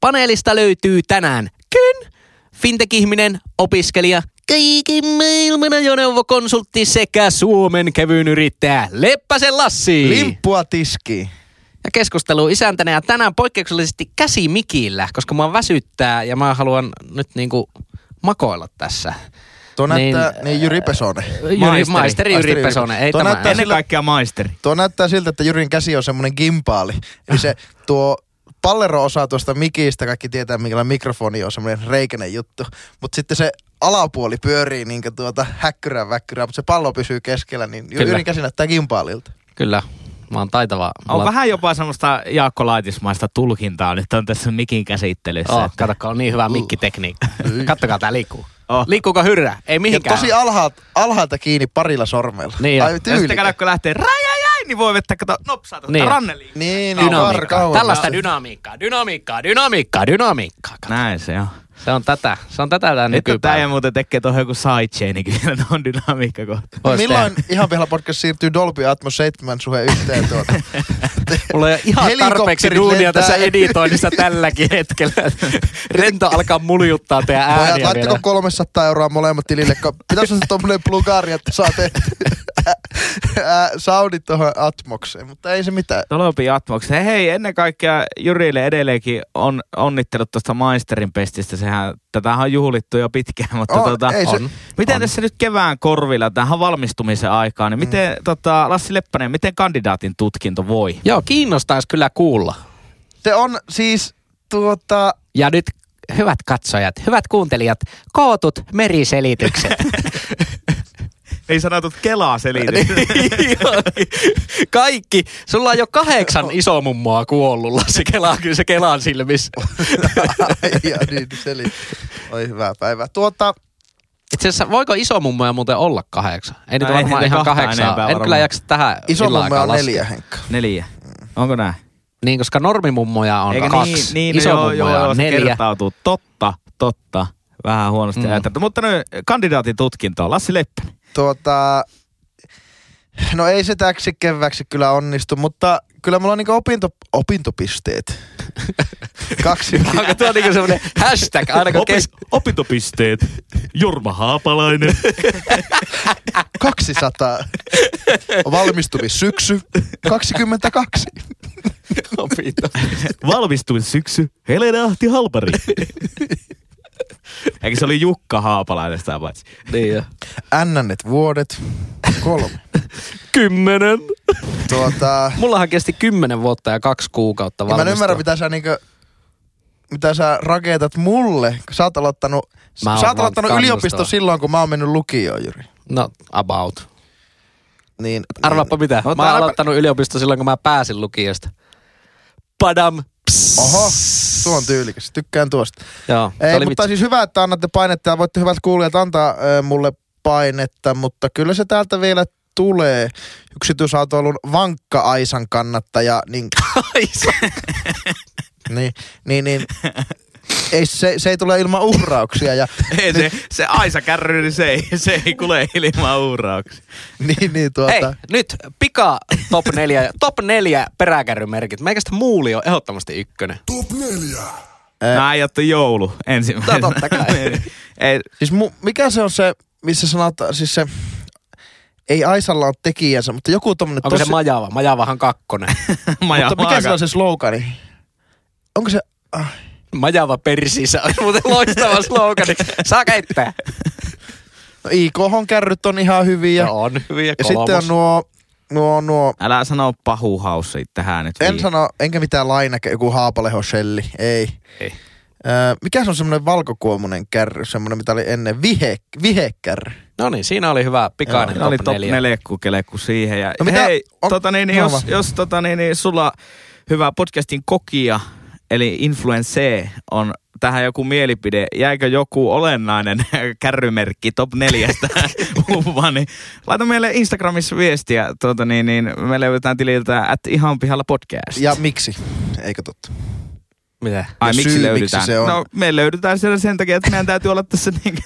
Paneelista löytyy tänään Ken, fintech-ihminen, opiskelija, kaiken maailman ajoneuvokonsultti sekä Suomen kevyyn yrittäjä Leppäsen Lassi. Limppua tiski. Ja keskustelu isäntänä ja tänään poikkeuksellisesti käsi mikillä, koska mua väsyttää ja mä haluan nyt niinku makoilla tässä. Tuo Niin, näyttää, niin, Jyri Pesonen. Jyri, Maisteri. maisteri Jyri Pesonen, ei Tuo tämä. näyttää Ennen kaikkea maisteri. Tuo näyttää siltä, että Jyrin käsi on semmoinen gimpaali. Eli se tuo pallero-osa tuosta mikistä, kaikki tietää minkälainen mikrofoni on, semmoinen reikäinen juttu. Mutta sitten se alapuoli pyörii niin tuota häkkyrää väkkyrää, mutta se pallo pysyy keskellä, niin Kyllä. Jyrin käsi näyttää gimpaalilta. Kyllä, mä oon taitava. On Mulla- vähän jopa semmoista Jaakko Laitismaista tulkintaa nyt on tässä mikin käsittelyssä. Oh, että- kato, on niin hyvä mikkitekniikka. Kattokaa tää liikkuu. Oh. Liikkuuko hyrrä? Ei Ja mihinkään. tosi alhaalta, alhaalta kiinni parilla sormella. Niin. Ai ja sitten kun lähtee rajajai, niin voi vettä kato nopsaa tuosta Niin. niin. ranneliin. Niin, niin dynamiikkaa. Tällaista dynamiikkaa, dynamiikkaa, dynamiikkaa, dynamiikkaa. Kato. Näin se on. Se on tätä, se on tätä tää Nyt tämä nykypäivä. muuten tekee tuohon joku sidechainikin vielä tuohon dynamiikka kohta. Milloin ihan pihalla podcast siirtyy Dolby Atmos 7 suhe yhteen tuota? Mulla on ihan tarpeeksi duunia tässä editoinnissa tälläkin hetkellä. Rento alkaa muljuttaa teidän Pojat, ääniä laittako vielä. 300 euroa molemmat tilille? Pitäisi olla tommonen plugari, että saa tehty ää, soundit tuohon Atmokseen, mutta ei se mitään. Tolopi Atmoks. Hei, hei, ennen kaikkea Jyrille edelleenkin on onnittelut tuosta maisterin pestistä. Sehän, tätä on juhlittu jo pitkään, mutta On, tota, ei se- On. Miten On. tässä nyt kevään korvilla, tähän valmistumisen aikaan, niin miten tota, Lassi Leppänen, miten kandidaatin tutkinto voi? Joo, kiinnostaisi kyllä kuulla. Se on siis tuota... Ja nyt hyvät katsojat, hyvät kuuntelijat, kootut meriselitykset. Ei sanotut kelaa selitys. Kaikki. Sulla on jo kahdeksan isomummoa kuollut, Lassi Kela, kyllä se Kelan silmissä. Ai, ja niin, se oli, oli hyvää päivää. Tuota, Itse asiassa, voiko isomummoja muuten olla kahdeksan? Ei No ei varmaan ihan enempää En kyllä jaksa tähän iso illan mumme aikaan on neljä, Henkka. Neljä. Onko näin? Niin, koska normimummoja on Eikä kaksi. niin, niin no joo, Isomummoja joo, on se neljä. kertautuu. Totta, totta. Vähän huonosti Mm. ajateltu. Mutta nyt kandidaatin tutkintoon. Lassi Leppänen. Tuota, no ei se täksi keväksi kyllä onnistu, mutta kyllä mulla on niinku opinto, opintopisteet. Kaksi. Onko tuo niinku semmonen hashtag aina kun kes... opintopisteet. Jorma Haapalainen. 200. Valmistumissyksy 22. Opinto. Valmistumissyksy. Helena Ahti Halpari. Eikö se oli Jukka Haapalainen sitä paitsi? niin jo. Vuodet kolme. Kymmenen. Tuota, Mullahan kesti kymmenen vuotta ja kaksi kuukautta ja mä en valmistua. ymmärrä mitä sä niinku, mitä sä rakentat mulle, kun sä oot aloittanut, Mä oon sä oot aloittanut yliopisto silloin, kun mä oon mennyt lukioon, Jyri. No, about. Niin, Arvaappa niin. mitä. Mä oon älä- aloittanut yliopisto silloin, kun mä pääsin lukiosta. Padam. Psst. Oho, tuo on tyylikäs. Tykkään tuosta. Joo, Ei, oli mutta vitsi. siis hyvä, että annatte painetta ja voitte hyvät kuulijat antaa ö, mulle painetta, mutta kyllä se täältä vielä tulee. Yksityisautoilun vankka Aisan kannattaja, niin, Ai, se- niin, niin, niin ei, se, se ei tule ilman uhrauksia ja Ei se, se Aisa kärry, niin se ei, se ei kuule ilman uurauksia. niin, niin tuota, Hei, nyt pika top neljä, top neljä peräkärrymerkit. Meikästä muuli on ehdottomasti ykkönen. Ää. Mä ajattelin joulu ensimmäisenä. No, totta kai. ei, siis mu, mikä se on se, missä sanotaan, siis se, ei Aisalla ole tekijänsä, mutta joku tommonen Onko se Majava? Majavahan kakkonen. Maja, mutta mikä se on se slogani? Onko se, ah, Majava persissä on muuten loistava slogani. Saa käyttää. no IKHon kärryt on ihan hyviä. No on hyviä Ja sitten on nuo, nuo, nuo Älä sano pahuhaus tähän nyt. En sano, enkä mitään lainake, joku haapaleho shelli, ei. Ei. Öö, mikä se on semmoinen valkokuomunen kärry, semmoinen mitä oli ennen, vihe, vihekärry. No niin, siinä oli hyvä pikainen Siinä oli top top neljä. nelekku kelekku siihen. Ja No mitä- hei, on- tota niin, niin, no jos, jos tota niin, niin sulla hyvä podcastin kokija eli influence on tähän joku mielipide. Jäikö joku olennainen kärrymerkki top neljästä uupaan, niin laita meille Instagramissa viestiä. Tuota, niin, niin me löydetään tililtä at ihan pihalla podcast. Ja miksi? Eikö totta? Mitä? Ai Ja miksi syy, löydetään? miksi se on? No me löydetään siellä sen takia, että meidän täytyy olla tässä niin,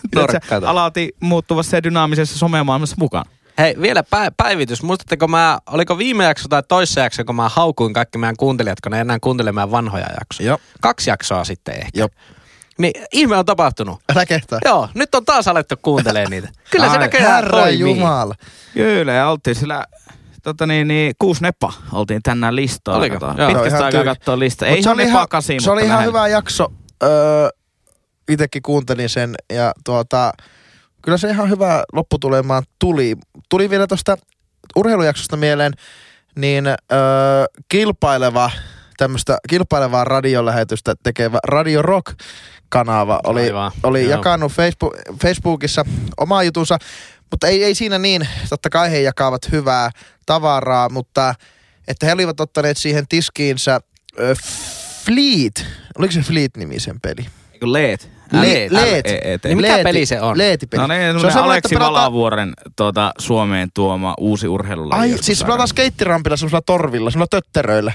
alati muuttuvassa ja dynaamisessa somemaailmassa mukana. Hei, vielä pä- päivitys. Muistatteko mä, oliko viime jakso tai toissa jakso, kun mä haukuin kaikki meidän kuuntelijat, kun ne enää kuuntele meidän vanhoja jaksoja? Joo. Kaksi jaksoa sitten ehkä. Joo. Niin ihme on tapahtunut. Älä kehtaa. Joo, nyt on taas alettu kuuntelemaan niitä. Kyllä se näköjään Herra toimii. Jumala. Kyllä, ja oltiin sillä tota niin, niin, kuusi neppa oltiin tänään listaa. Oliko? Pitkästä Ihan aikaa katsoa listaa. Ei se ihan oli neppa ihan, kasi, se oli ihan hyvä jakso. Öö, itekin kuuntelin sen ja tuota, kyllä se ihan hyvä lopputulemaan tuli. Tuli vielä tuosta urheilujaksosta mieleen, niin öö, kilpaileva tämmöistä kilpailevaa radiolähetystä tekevä Radio Rock kanava oli, Aivan, oli joo. jakanut Facebook, Facebookissa omaa jutunsa, mutta ei, ei siinä niin, totta kai he jakavat hyvää tavaraa, mutta että he olivat ottaneet siihen tiskiinsä ö, Fleet, oliko se Fleet-nimisen peli? Eikö Leet? Leet. Leet. Niin mikä peli se on? Leetipeli. No niin, se on Aleksi että pelataan- Valavuoren tuota, Suomeen tuoma uusi urheilulaji. Ai, siis aikana. pelataan skeittirampilla semmoisella torvilla, semmoilla tötteröillä.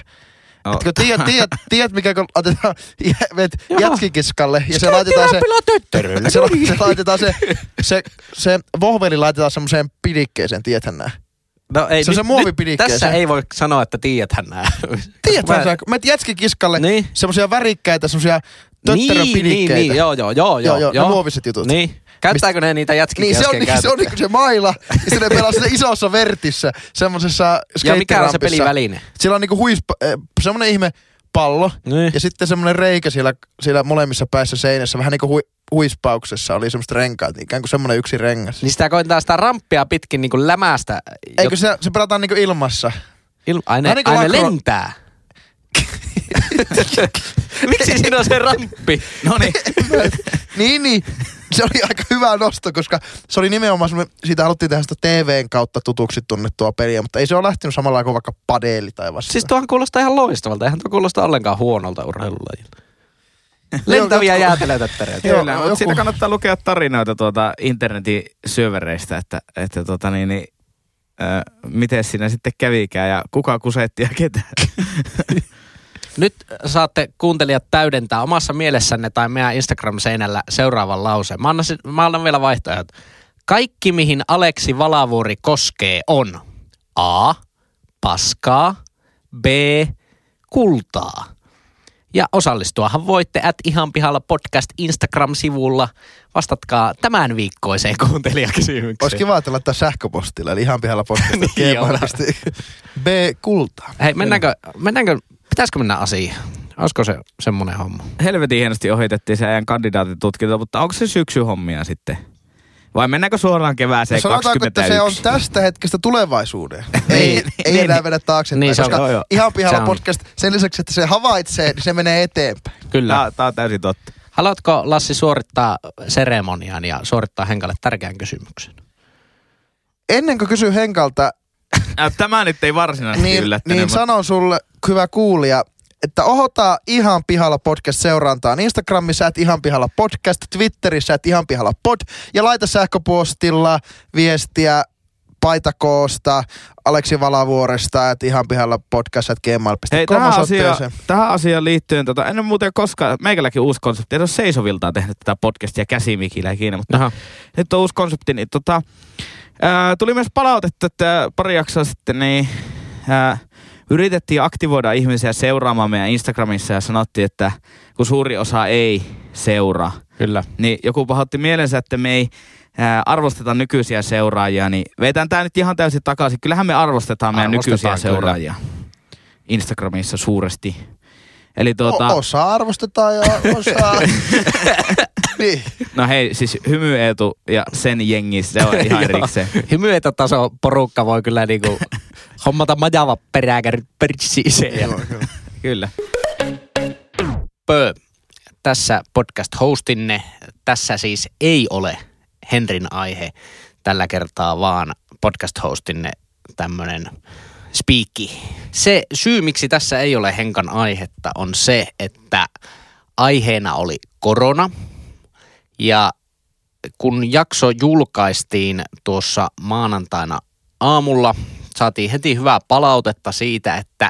No. Etkö tiedät, tiedät, tiedät mikä kun otetaan jä- vet jätskikiskalle ja se laitetaan se, töttöröillä. se, la- se, laitetaan se, se, se vohveli laitetaan semmoiseen pidikkeeseen, tiedäthän nää. No ei, Se on se muovipidikkeeseen. Tässä ei voi sanoa, että tiedäthän nää. Tiedäthän Mä- sä, menet jätskikiskalle Niin. semmoisia värikkäitä, semmoisia tötterön niin, niin, niin, joo, joo, joo, Joo, joo, joo, ne muoviset jutut. Niin. Käyttääkö ne niitä jätskikin Niin se on, niin, se on niinku se maila, ja sitten ne pelaa siinä isossa vertissä, semmosessa Ja mikä on se peliväline? Sillä on niinku huispa, eh, semmonen ihme pallo, Niin. ja sitten semmonen reikä siellä, siellä molemmissa päissä seinässä, vähän niinku hui, huispauksessa oli semmoista renkaat, ikään kuin semmonen yksi rengas. Niin sitä koitetaan sitä ramppia pitkin niin kuin lämästä. Eikö se, se pelataan niinku ilmassa? Il- aine, niin aine lakro- lentää. Miksi siinä on se ramppi? No niin. niin, niin. Se oli aika hyvä nosto, koska se oli nimenomaan semmoinen, siitä haluttiin tehdä sitä TVn kautta tutuksi tunnettua peliä, mutta ei se ole lähtenyt samalla kuin vaikka padeeli tai vasta. Siis tuohan kuulostaa ihan loistavalta. Eihän tuo kuulosta ollenkaan huonolta urheilulajilta. Lentäviä jäätelötöttereitä. Joo, Kyllä, joku- siitä kannattaa lukea tarinoita tuota internetin syövereistä, että, että tota niin, niin, äh, miten siinä sitten kävikään ja kuka kusetti ja ketä. Nyt saatte kuuntelijat täydentää omassa mielessänne tai meidän Instagram-seinällä seuraavan lauseen. Mä annan, mä annan vielä vaihtoehdot. Kaikki, mihin Aleksi Valavuori koskee, on A. Paskaa, B. Kultaa. Ja osallistuahan voitte at ihan pihalla podcast Instagram-sivulla. Vastatkaa tämän viikkoiseen kuuntelijakysymykseen. Olisi kiva, että laittaa sähköpostilla, eli ihan pihalla podcast. Niin. B. Kulta. Hei, mennäänkö, mennäänkö, pitäisikö mennä asiaan? Olisiko se semmoinen homma? Helvetin hienosti ohitettiin se ajan kandidaatitutkinto, mutta onko se syksyhommia sitten? Vai mennäänkö suoraan kevääseen No sanotaanko, että se on 21? tästä hetkestä tulevaisuuteen. ei, Niin, ei niin, enää niin. vedä taaksepäin, Niin, se on- koska joo, joo. ihan pihalla Se on- podcast, sen lisäksi, että se havaitsee, niin se menee eteenpäin. Kyllä. Tämä, tämä on täysin totta. Haluatko Lassi suorittaa seremonian ja suorittaa Henkalle tärkeän kysymyksen? Ennen kuin kysyy Henkalta, Tämä nyt ei varsinaisesti niin, yllättänyt. niin mutta- sanon sulle, hyvä kuulija, että ohota ihan pihalla podcast seurantaan Instagramissa, että ihan pihalla podcast, Twitterissä, että ihan pihalla pod, ja laita sähköpostilla viestiä paitakoosta, Aleksi Valavuoresta, että ihan pihalla podcast, että gmail.com Hei, tähän, asia, tähän asiaan liittyen, tota, en ole muuten koskaan, meikäläkin uusi konsepti, en ole seisoviltaan tehnyt tätä podcastia käsimikillä ikinä, mutta Aha. nyt on uusi konsepti, niin tota, ää, tuli myös palautetta, että pari jaksoa sitten niin ää, yritettiin aktivoida ihmisiä seuraamaan meidän Instagramissa ja sanottiin, että kun suuri osa ei seuraa, Kyllä. niin joku pahoitti mielensä, että me ei ää, arvosteta nykyisiä seuraajia, niin vetään tämä nyt ihan täysin takaisin. Kyllähän me arvostetaan meidän Arvostetaan nykyisiä kyllä. seuraajia Instagramissa suuresti. Eli tuota, O- osa arvostetaan ja osa... niin. no hei, siis Hymy Eetu ja sen jengi, se on ihan erikseen. Hymyetotaso porukka voi kyllä niinku hommata majava perääkärit persiiseen. Kyllä. Pö. Tässä podcast-hostinne. Tässä siis ei ole Henrin aihe tällä kertaa, vaan podcast-hostinne tämmönen spiikki. Se syy, miksi tässä ei ole Henkan aihetta, on se, että aiheena oli korona. Ja kun jakso julkaistiin tuossa maanantaina aamulla, saatiin heti hyvää palautetta siitä, että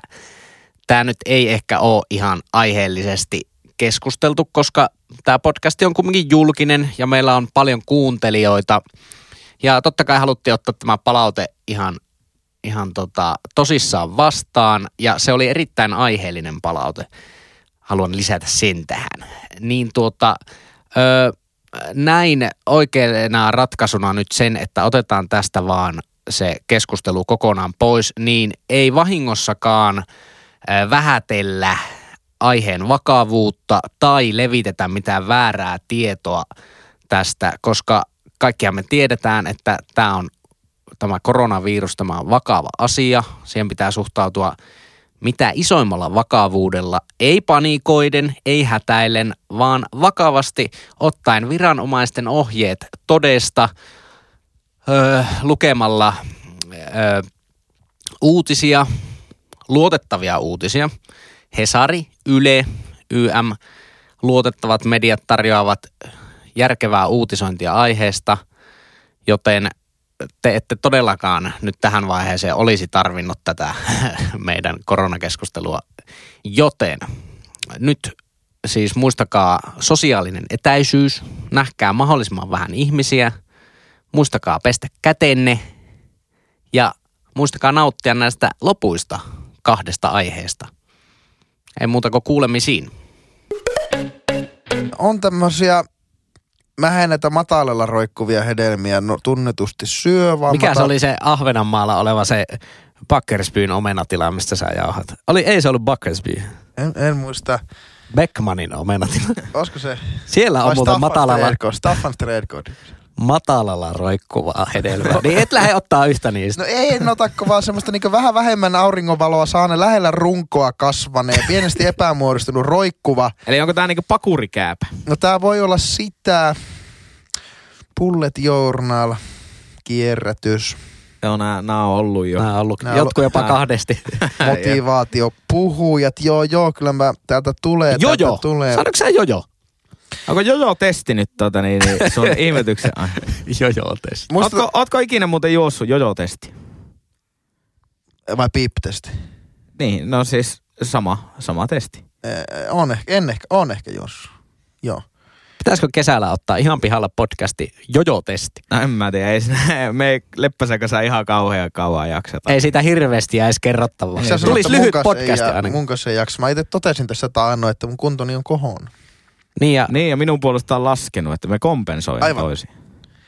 tämä nyt ei ehkä ole ihan aiheellisesti keskusteltu, koska tämä podcast on kuitenkin julkinen ja meillä on paljon kuuntelijoita. Ja totta kai haluttiin ottaa tämä palaute ihan, ihan tota, tosissaan vastaan ja se oli erittäin aiheellinen palaute. Haluan lisätä sen tähän. Niin tuota, ö, näin oikeana ratkaisuna nyt sen, että otetaan tästä vaan se keskustelu kokonaan pois, niin ei vahingossakaan vähätellä aiheen vakavuutta tai levitetä mitään väärää tietoa tästä, koska kaikkiaan me tiedetään, että tämä on tämä koronavirus, tämä on vakava asia. Siihen pitää suhtautua mitä isoimmalla vakavuudella, ei panikoiden, ei hätäillen, vaan vakavasti ottaen viranomaisten ohjeet todesta öö, lukemalla öö, uutisia, luotettavia uutisia. Hesari, Yle, YM, luotettavat mediat tarjoavat järkevää uutisointia aiheesta, joten te ette todellakaan nyt tähän vaiheeseen olisi tarvinnut tätä meidän koronakeskustelua. Joten nyt siis muistakaa sosiaalinen etäisyys, nähkää mahdollisimman vähän ihmisiä, muistakaa pestä kätenne ja muistakaa nauttia näistä lopuista kahdesta aiheesta. Ei muuta kuin kuulemisiin. On tämmöisiä mä näitä matalalla roikkuvia hedelmiä no, tunnetusti syö, vaan Mikä mata- se oli se Ahvenanmaalla oleva se Bakkersbyn omenatila, mistä sä jauhat? Oli, ei se ollut Bakkersby. En, en muista. Beckmanin omenatila. Olisiko se? Siellä on Staffan matalalla, Staffan Stredko. Matalalla roikkuvaa hedelmää. Niin et lähde ottaa yhtä niistä. No ei en otakko vaan semmoista niinku vähän vähemmän auringonvaloa saane lähellä runkoa kasvaneen, pienesti epämuodostunut roikkuva. Eli onko tää niinku pakurikääpä? No tää voi olla sitä Bullet Journal, kierrätys, Joo, nää, nää on ollut jo. Nää on ollut Nää jotkut jopa ollut- kahdesti. motivaatio, puhujat, joo joo, kyllä mä täältä tulee, Jojo. täältä tulee. Sanoitko sä jojo? Onko Jojo testi nyt tota, niin, niin sun ihmetyksen aihe? Jojo testi. Musta, Ootko, ootko ikinä muuten juossut Jojo-testi? vai piiptesti? Niin, no siis sama, sama testi. Eh, On ehkä, en ehkä, on ehkä jos. Joo. Pitäisikö kesällä ottaa ihan pihalla podcasti jojo-testi? No en mä tiedä, ei siinä, me ei Leppäsen kanssa ihan kauhean kauan jakseta. Ei siitä hirveästi jäisi kerrottavaa. Sanot, Tulisi lyhyt jää- ainakin. Mun kanssa ei jaksa. Mä itse totesin tässä taannoin, että mun kuntoni on kohon. Niin ja Niin, ja minun puolestaan laskenut, että me kompensoimme Aivan. toisin.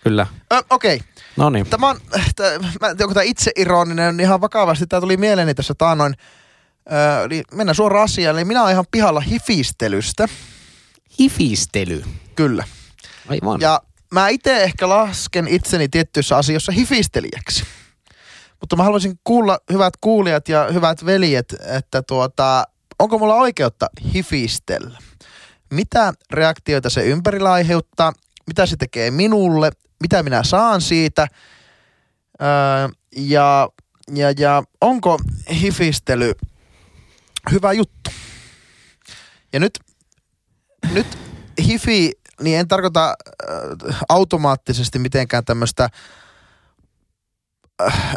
kyllä. Ö, Okei, okay. No niin. tämä on, tää, mä en tiedä, onko tämä itse ironinen, niin ihan vakavasti tämä tuli mieleeni tässä taannoin. Ö, eli mennään suoraan asiaan, eli minä olen ihan pihalla hifistelystä, Hifistely. kyllä. Aivan. Ja mä itse ehkä lasken itseni tiettyissä asioissa hifistelijäksi. Mutta mä haluaisin kuulla, hyvät kuulijat ja hyvät veljet, että tuota, onko mulla oikeutta hifistellä? Mitä reaktioita se ympärillä aiheuttaa? Mitä se tekee minulle? Mitä minä saan siitä? Öö, ja, ja, ja onko hifistely hyvä juttu? Ja nyt, nyt hifi, niin en tarkoita äh, automaattisesti mitenkään tämmöistä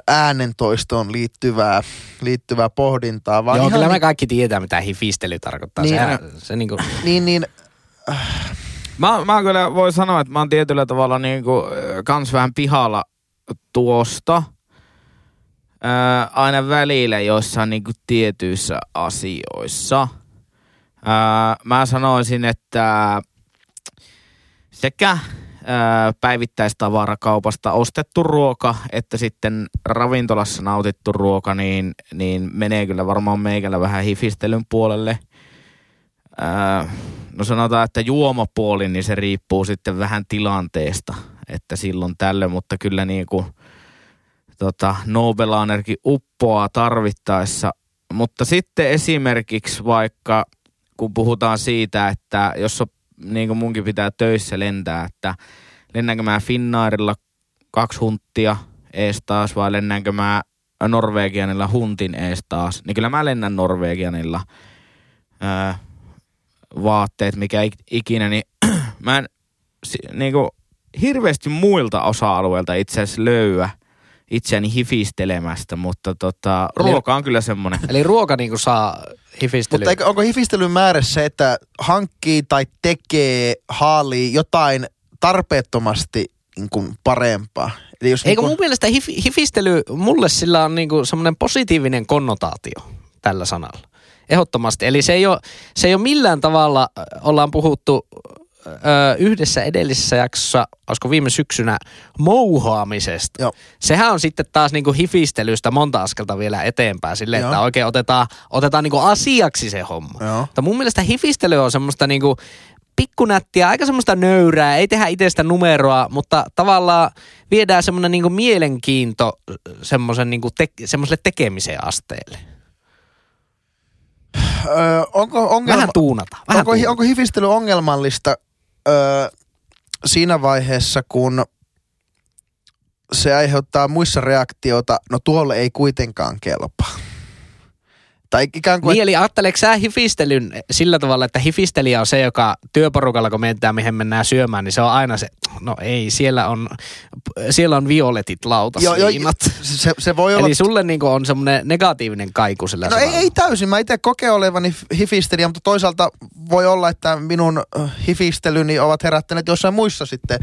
äänentoistoon liittyvää, liittyvää pohdintaa, vaan Joo, kyllä me niin, kaikki tietää, mitä hifistely tarkoittaa. Niin, Sehän, se niinku, niin, niin Mä, mä kyllä voi sanoa, että mä oon tietyllä tavalla niinku, äh, kans vähän pihalla tuosta. Ää, aina välillä joissain niinku tietyissä asioissa. Ää, mä sanoisin, että sekä päivittäistavarakaupasta ostettu ruoka, että sitten ravintolassa nautittu ruoka, niin, niin menee kyllä varmaan meikällä vähän hifistelyn puolelle. No sanotaan, että juomapuoli, niin se riippuu sitten vähän tilanteesta, että silloin tällöin, mutta kyllä niin kuin tota, Nobelanerkin uppoaa tarvittaessa. Mutta sitten esimerkiksi vaikka, kun puhutaan siitä, että jos on, niin kuin munkin pitää töissä lentää, että lennänkö mä Finnairilla kaksi hunttia ees taas vai lennänkö mä Norvegianilla huntin ees taas, niin kyllä mä lennän Norvegianilla ää, vaatteet, mikä ik- ikinä, niin mä en si- niinku, hirveästi muilta osa-alueilta itse asiassa löyä itseäni hifistelemästä, mutta tota, Eli- ruoka on kyllä semmoinen. Eli ruoka niinku saa hifistelyä. Mutta eikö, onko hifistelyn määrä se, että hankkii tai tekee, haalii jotain tarpeettomasti niin kuin parempaa? Eli jos Eikö niin mun mielestä hif, hifistely, mulle sillä on niinku semmoinen positiivinen konnotaatio tällä sanalla. Ehdottomasti. Eli se ei ole, se ei ole millään tavalla, äh, ollaan puhuttu yhdessä edellisessä jaksossa, olisiko viime syksynä, mouhaamisesta. Joo. Sehän on sitten taas niinku hifistelystä monta askelta vielä eteenpäin sille, Joo. että oikein otetaan, otetaan niinku asiaksi se homma. Joo. Mutta mun mielestä hifistely on semmoista niinku pikkunättiä, aika semmoista nöyrää, ei tehdä itsestä numeroa, mutta tavallaan viedään semmoinen niinku mielenkiinto semmoisen niinku te, semmoiselle tekemisen asteelle. Öö, onko, ongelma, Vähän tuunata. Vähän onko, tuunata. onko hifistely ongelmallista öö, siinä vaiheessa, kun se aiheuttaa muissa reaktiota, no tuolle ei kuitenkaan kelpaa. Tai ikään kuin, Niin, eli ajatteleeko sä hifistelyn sillä tavalla, että hifistelijä on se, joka työporukalla, kun mietitään, mihin mennään syömään, niin se on aina se, no ei, siellä on, siellä on violetit lautasiinat. se, se voi olla Eli sulle niinku on semmoinen negatiivinen kaiku sillä No ei, ei täysin. Mä itse kokeen olevani hifistelijä, mutta toisaalta voi olla, että minun äh, hifistelyni ovat herättäneet jossain muissa sitten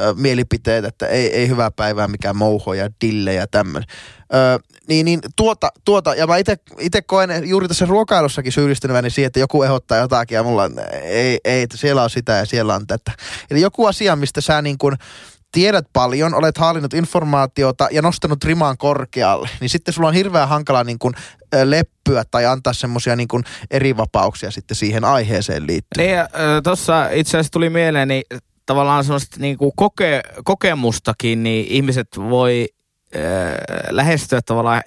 ö, mielipiteet, että ei, ei hyvää päivää, mikään mouho ja dille ja tämmöinen. Ö, niin, niin tuota, tuota, ja mä itse koen juuri tässä ruokailussakin syyllistyneväni siihen, että joku ehdottaa jotakin ja mulla on, ei, ei, että siellä on sitä ja siellä on tätä. Eli joku asia, mistä sä niin kuin tiedät paljon, olet haalinnut informaatiota ja nostanut rimaan korkealle, niin sitten sulla on hirveän hankala niin kuin, leppyä tai antaa semmoisia niin kuin eri vapauksia sitten siihen aiheeseen liittyen. Niin, tuossa itse asiassa tuli mieleen, niin tavallaan semmoista niinku koke, kokemustakin, niin ihmiset voi äh, lähestyä tavallaan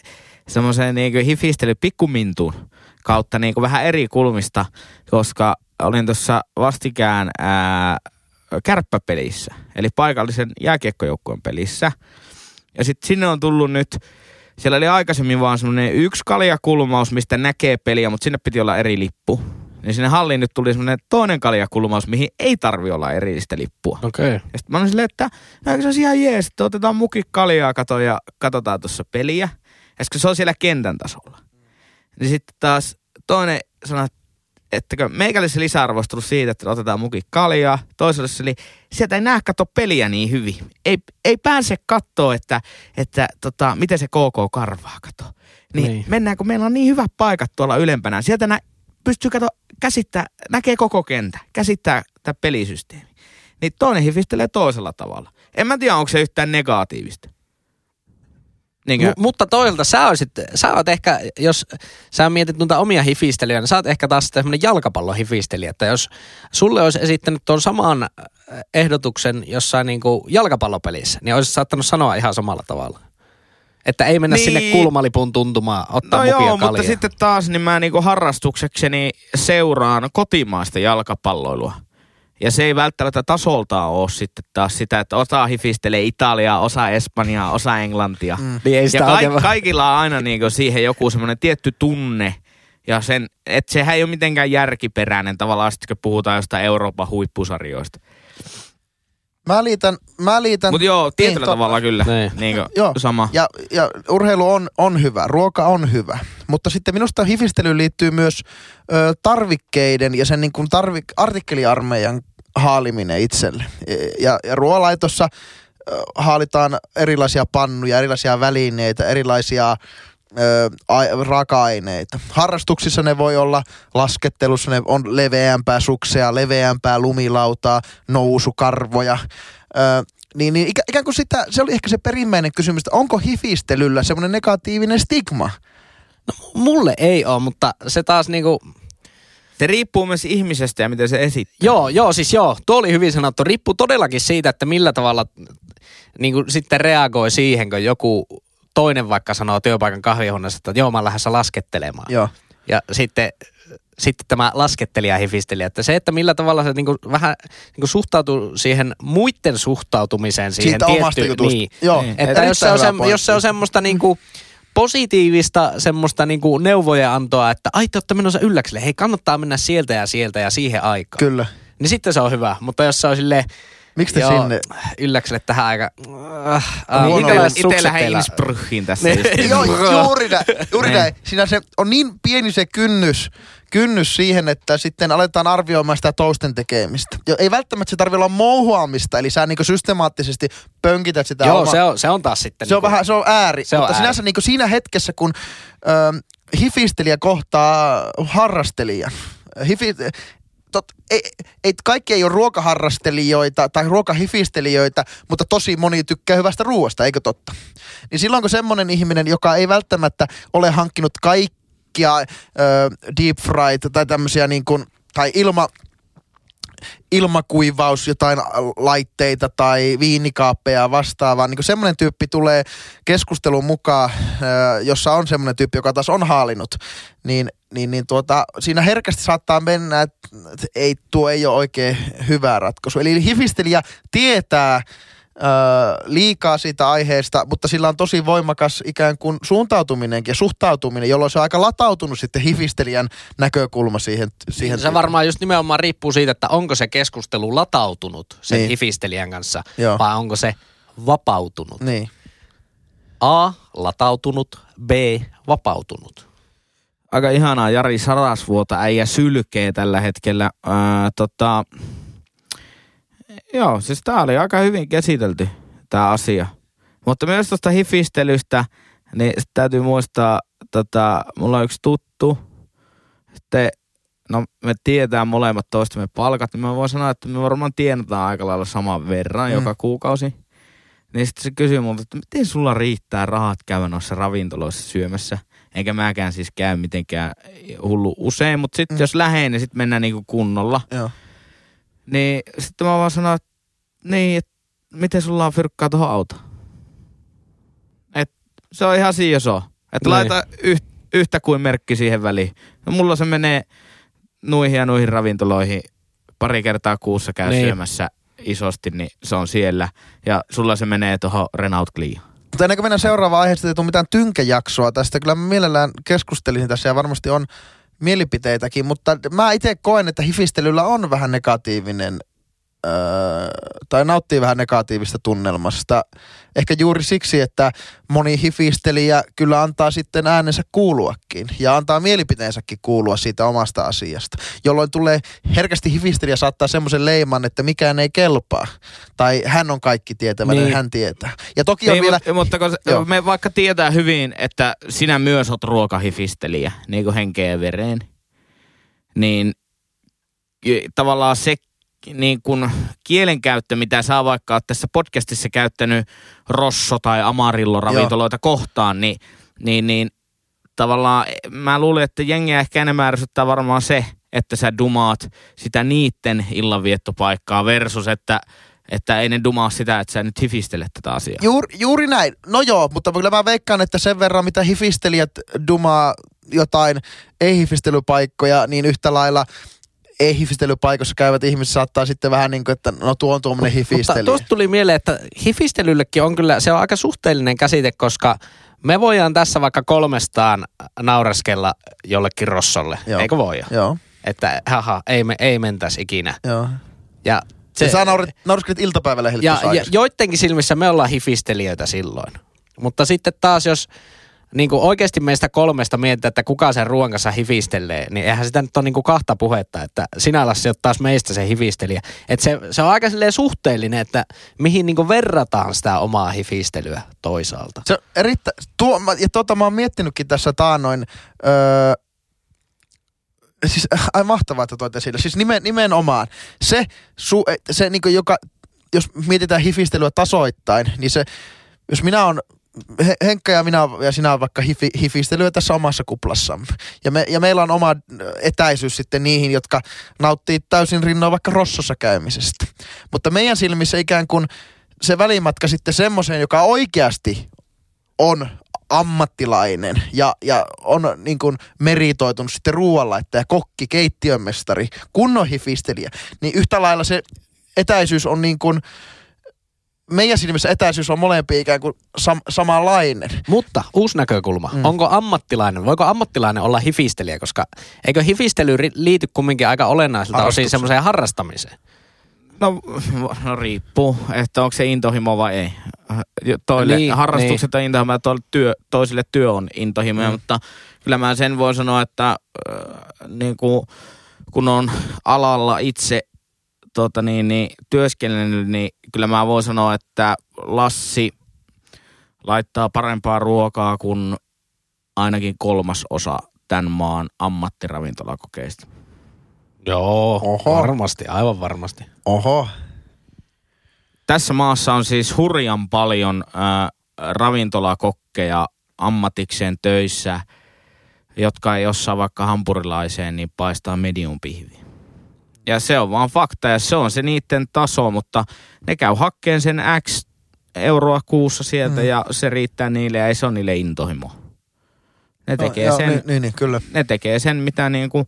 semmoiseen niinku hifistely pikkumintuun kautta niinku vähän eri kulmista, koska olin tuossa vastikään ää, kärppäpelissä, eli paikallisen jääkiekkojoukkueen pelissä. Ja sitten sinne on tullut nyt, siellä oli aikaisemmin vaan semmoinen yksi kaljakulmaus, mistä näkee peliä, mutta sinne piti olla eri lippu. Niin sinne halliin nyt tuli semmoinen toinen kaljakulmaus, mihin ei tarvi olla erillistä lippua. Okei. Okay. Ja sitten mä olin silleen, että eikö se olisi ihan jees, että otetaan muki kaljaa kato ja katsotaan tuossa peliä. Ja sitten kun se on siellä kentän tasolla. Niin sitten taas toinen sanoi, että meikälle se lisäarvo olisi tullut siitä, että otetaan muki kaljaa. Toiselle se oli, sieltä ei näe katso peliä niin hyvin. Ei, ei pääse katsoa, että, että tota, miten se KK karvaa kato. Niin, Niin. niin, mennään, kun meillä on niin hyvät paikat tuolla ylempänä. Sieltä nä, pystyy kato, käsittää, näkee koko kenttä, käsittää tämä pelisysteemi. Niin toinen hifistelee toisella tavalla. En mä tiedä, onko se yhtään negatiivista. Niinkö? M- mutta toilta sä olisit, sä oot ehkä, jos sä mietit noita omia hifistelyjä, niin sä oot ehkä taas semmoinen jalkapallohifistelijä, että jos sulle olisi esittänyt tuon saman äh, ehdotuksen jossain niinku jalkapallopelissä, niin olisit saattanut sanoa ihan samalla tavalla. Että ei mennä Niin. sinne kulmalipun tuntumaan, ottaa No joo, kaljaa. mutta sitten taas niin mä niinku harrastuksekseni seuraan kotimaista jalkapalloilua. Ja se ei välttämättä tasoltaan ole sitten taas sitä, että osa hifistelee Italiaa, osa Espanjaa, osa Englantia. Mm. Niin ei Ja sitä ka- oikein- kaikilla on aina niinku siihen joku semmoinen tietty tunne. Ja sen, että sehän ei ole mitenkään järkiperäinen tavallaan, sit kun puhutaan jostain Euroopan huippusarjoista. Mä liitän, mä liitän Mutta joo, tietyllä to- tavalla kyllä Niin. niinku Joo. sama. Ja, ja urheilu on, on hyvä, ruoka on hyvä. Mutta sitten minusta hifistelyyn liittyy myös ö, tarvikkeiden ja sen niin kuin tarvik, artikkeliarmeijan haaliminen itselle. Ja, ja ruoalaitossa ö, haalitaan erilaisia pannuja, erilaisia välineitä, erilaisia ö, a- raaka-aineita. Harrastuksissa ne voi olla laskettelussa, ne on leveämpää suksea, leveämpää lumilautaa, nousukarvoja. Ö, niin, niin ikä, ikään kuin sitä, se oli ehkä se perimmäinen kysymys, että onko hifistelyllä semmoinen negatiivinen stigma? Mulle ei ole, mutta se taas niinku, Se riippuu myös ihmisestä ja miten se esittää. Joo, joo, siis joo, tuo oli hyvin sanottu. Riippuu todellakin siitä, että millä tavalla niin kuin sitten reagoi siihen, kun joku toinen vaikka sanoo työpaikan kahvihuoneessa, että joo, mä lähden laskettelemaan. Joo. Ja sitten, sitten tämä laskettelija hifisteli, että se, että millä tavalla se niinku vähän niinku suhtautuu siihen muiden suhtautumiseen siihen Siitä omasta jutusta. Niin, Joo, Niin. että jos se, on se, jos se on semmoista niinku positiivista semmoista niinku neuvoja antoa, että ai te olette menossa ylläkselle, hei kannattaa mennä sieltä ja sieltä ja siihen aikaan. Kyllä. Niin sitten se on hyvä, mutta jos se on silleen, Miksi te joo, sinne? ylläkselle tähän aika... Äh, äh, Itse lähden Innsbruckiin tässä. Niin. just. Joo, juuri näin. Juuri Niin. näin. Siinä se on niin pieni se kynnys, kynnys siihen, että sitten aletaan arvioimaan sitä toisten tekemistä. Jo, ei välttämättä se tarvitse olla mouhuamista, eli sä niin systemaattisesti pönkität sitä Joo, omaa- se on, se on taas sitten... se on niinku- vähän, se on ääri. Se on mutta ääri. sinänsä niin siinä hetkessä, kun ö, hifistelijä kohtaa harrastelijan. Hifi, tot, ei, ei, kaikki ei ole ruokaharrastelijoita tai ruokahifistelijöitä, mutta tosi moni tykkää hyvästä ruoasta, eikö totta? Niin silloin kun semmoinen ihminen, joka ei välttämättä ole hankkinut kaikkia ö, deep fried tai tämmöisiä niin kuin, tai ilma, ilmakuivaus, jotain laitteita tai viinikaappeja ja vastaavaa. Niin semmoinen tyyppi tulee keskustelun mukaan, jossa on semmoinen tyyppi, joka taas on haalinut, niin, niin, niin tuota, siinä herkästi saattaa mennä, että ei, tuo ei ole oikein hyvä ratkaisu. Eli hifistelijä tietää ö, liikaa siitä aiheesta, mutta sillä on tosi voimakas ikään kuin suuntautuminenkin ja suhtautuminen, jolloin se on aika latautunut sitten hifistelijän näkökulma siihen. siihen Se varmaan just nimenomaan riippuu siitä, että onko se keskustelu latautunut sen Niin. niin. hifistelijän kanssa Joo. vai onko se vapautunut. Niin. A. Latautunut. B. Vapautunut. Aika ihanaa Jari Sarasvuota äijä sylkee tällä hetkellä. Ää, tota, joo, siis tää oli aika hyvin käsitelty tämä asia. Mutta myös tuosta hifistelystä, niin täytyy muistaa, tota, mulla on yksi tuttu, sitten, no me tietää molemmat toistemme palkat, niin mä voin sanoa, että me varmaan tienataan aika lailla saman verran Mm. joka kuukausi. Niin sitten se kysyy multa, että miten sulla riittää rahat käydä noissa ravintoloissa syömässä? Enkä mäkään siis käy mitenkään hullu usein, mutta sitten Mm. jos lähden, niin sitten mennään niinku kunnolla. Joo. Niin sitten mä vaan sanon, että niin, että miten sulla on fyrkkaa tuohon autoon? Et se on ihan siinä se on. Että Niin. laita yht, yhtä kuin merkki siihen väliin. No, mulla se menee nuihin ja nuihin ravintoloihin pari kertaa kuussa käy Niin. syömässä isosti, niin se on siellä. Ja sulla se menee tuohon Renault Clio. Mutta ennen kuin mennään seuraavaan aiheesta, ei tule mitään tynkäjaksoa tästä. Kyllä mä mielellään keskustelisin tässä ja varmasti on mielipiteitäkin, mutta mä itse koen, että hifistelyllä on vähän negatiivinen öö, tai nauttii vähän negatiivista tunnelmasta. Ehkä juuri siksi, että moni hifistelijä kyllä antaa sitten äänensä kuuluakin ja antaa mielipiteensäkin kuulua siitä omasta asiasta, jolloin tulee herkästi hifistelijä saattaa semmoisen leiman, että mikään ei kelpaa tai hän on kaikki tietävä, niin. Hän tietää. Ja toki on Niin, vielä... mutta, kun Joo. me vaikka tietää hyvin, että sinä myös oot ruokahifistelijä, niin kuin henkeä vereen, niin tavallaan se niin kuin kielenkäyttö, mitä sä vaikka oot tässä podcastissa käyttänyt Rosso tai Amarillo ravintoloita kohtaan, niin, niin, niin tavallaan mä luulen, että jengiä ehkä enemmän ärsyttää varmaan se, että sä dumaat sitä niitten illanviettopaikkaa versus, että, että ei ne dumaa sitä, että sä nyt hifistelet tätä asiaa. Juur, juuri näin. No joo, mutta kyllä mä veikkaan, että sen verran mitä hifistelijät dumaa jotain ei-hifistelypaikkoja, niin yhtä lailla ei-hifistelypaikoissa käyvät ihmiset saattaa sitten vähän niin kuin, että no tuo on tuommoinen Mutta hifistelijä. tuosta tuli mieleen, että hifistelyllekin on kyllä, se on aika suhteellinen käsite, koska me voidaan tässä vaikka kolmestaan naureskella jollekin rossolle, Joo. eikö voi? Joo, Että haha, ei, me, ei mentäisi ikinä. joo. Ja, Se, ja sä naurit, nauriskelit iltapäivällä ja, ja joidenkin silmissä me ollaan hifistelijöitä silloin. Mutta sitten taas jos niin kuin oikeasti meistä kolmesta mietitään, että kuka sen ruoan kanssa hifistelee, niin eihän sitä nyt ole niin kuin kahta puhetta, että sinä Lassi oot taas meistä se hifistelijä. Että se, se on aika suhteellinen, että mihin niin kuin verrataan sitä omaa hifistelyä toisaalta. Se on erittäin, tuo, ja tota mä oon miettinytkin tässä taanoin, öö, siis ai mahtavaa, että toit esille. Siis nimen, nimenomaan se, su, se niin joka, jos mietitään hifistelyä tasoittain, niin se, jos minä on Henkka ja minä ja sinä on vaikka hifi, hifistelyä tässä omassa kuplassamme. Ja, me, ja meillä on oma etäisyys sitten niihin, jotka nauttii täysin rinnoin vaikka Rossossa käymisestä. Mutta meidän silmissä ikään kuin se välimatka sitten semmoiseen, joka oikeasti on ammattilainen ja, ja on niin kuin meritoitunut sitten ruoanlaittaja, kokki, keittiönmestari, kunnon hifistelijä, niin yhtä lailla se etäisyys on niin kuin meidän silmissä etäisyys on molempia ikään kuin sam- samanlainen. Mutta uusi näkökulma. Mm. Onko ammattilainen, voiko ammattilainen olla hifistelijä, koska eikö hifistely ri- liity kumminkin aika olennaisilta osin semmoiseen harrastamiseen? No, no riippuu, että onko se intohimo vai ei. Toille Niin, niin, harrastukset on intohimo ja toille työ, toisille työ on intohimo, mm. mutta kyllä mä sen voin sanoa, että äh, niin kuin, kun on alalla itse tota niin, niin, työskennellyt, niin kyllä mä voin sanoa, että Lassi laittaa parempaa ruokaa kuin ainakin kolmas osa tämän maan ammattiravintolakokeista. Joo, Oho. varmasti, aivan varmasti. Oho. tässä maassa on siis hurjan paljon äh, ravintolakokkeja ammatikseen töissä, jotka ei osaa vaikka hampurilaiseen, niin paistaa medium pihviä. Ja se on vaan fakta ja se on se niiden taso, mutta ne käy hakkeen sen X euroa kuussa sieltä mm. ja se riittää niille ja ei se on niille intohimo. Ne tekee, no, no, sen, Niin, niin, niin, kyllä. ne tekee sen, mitä niinku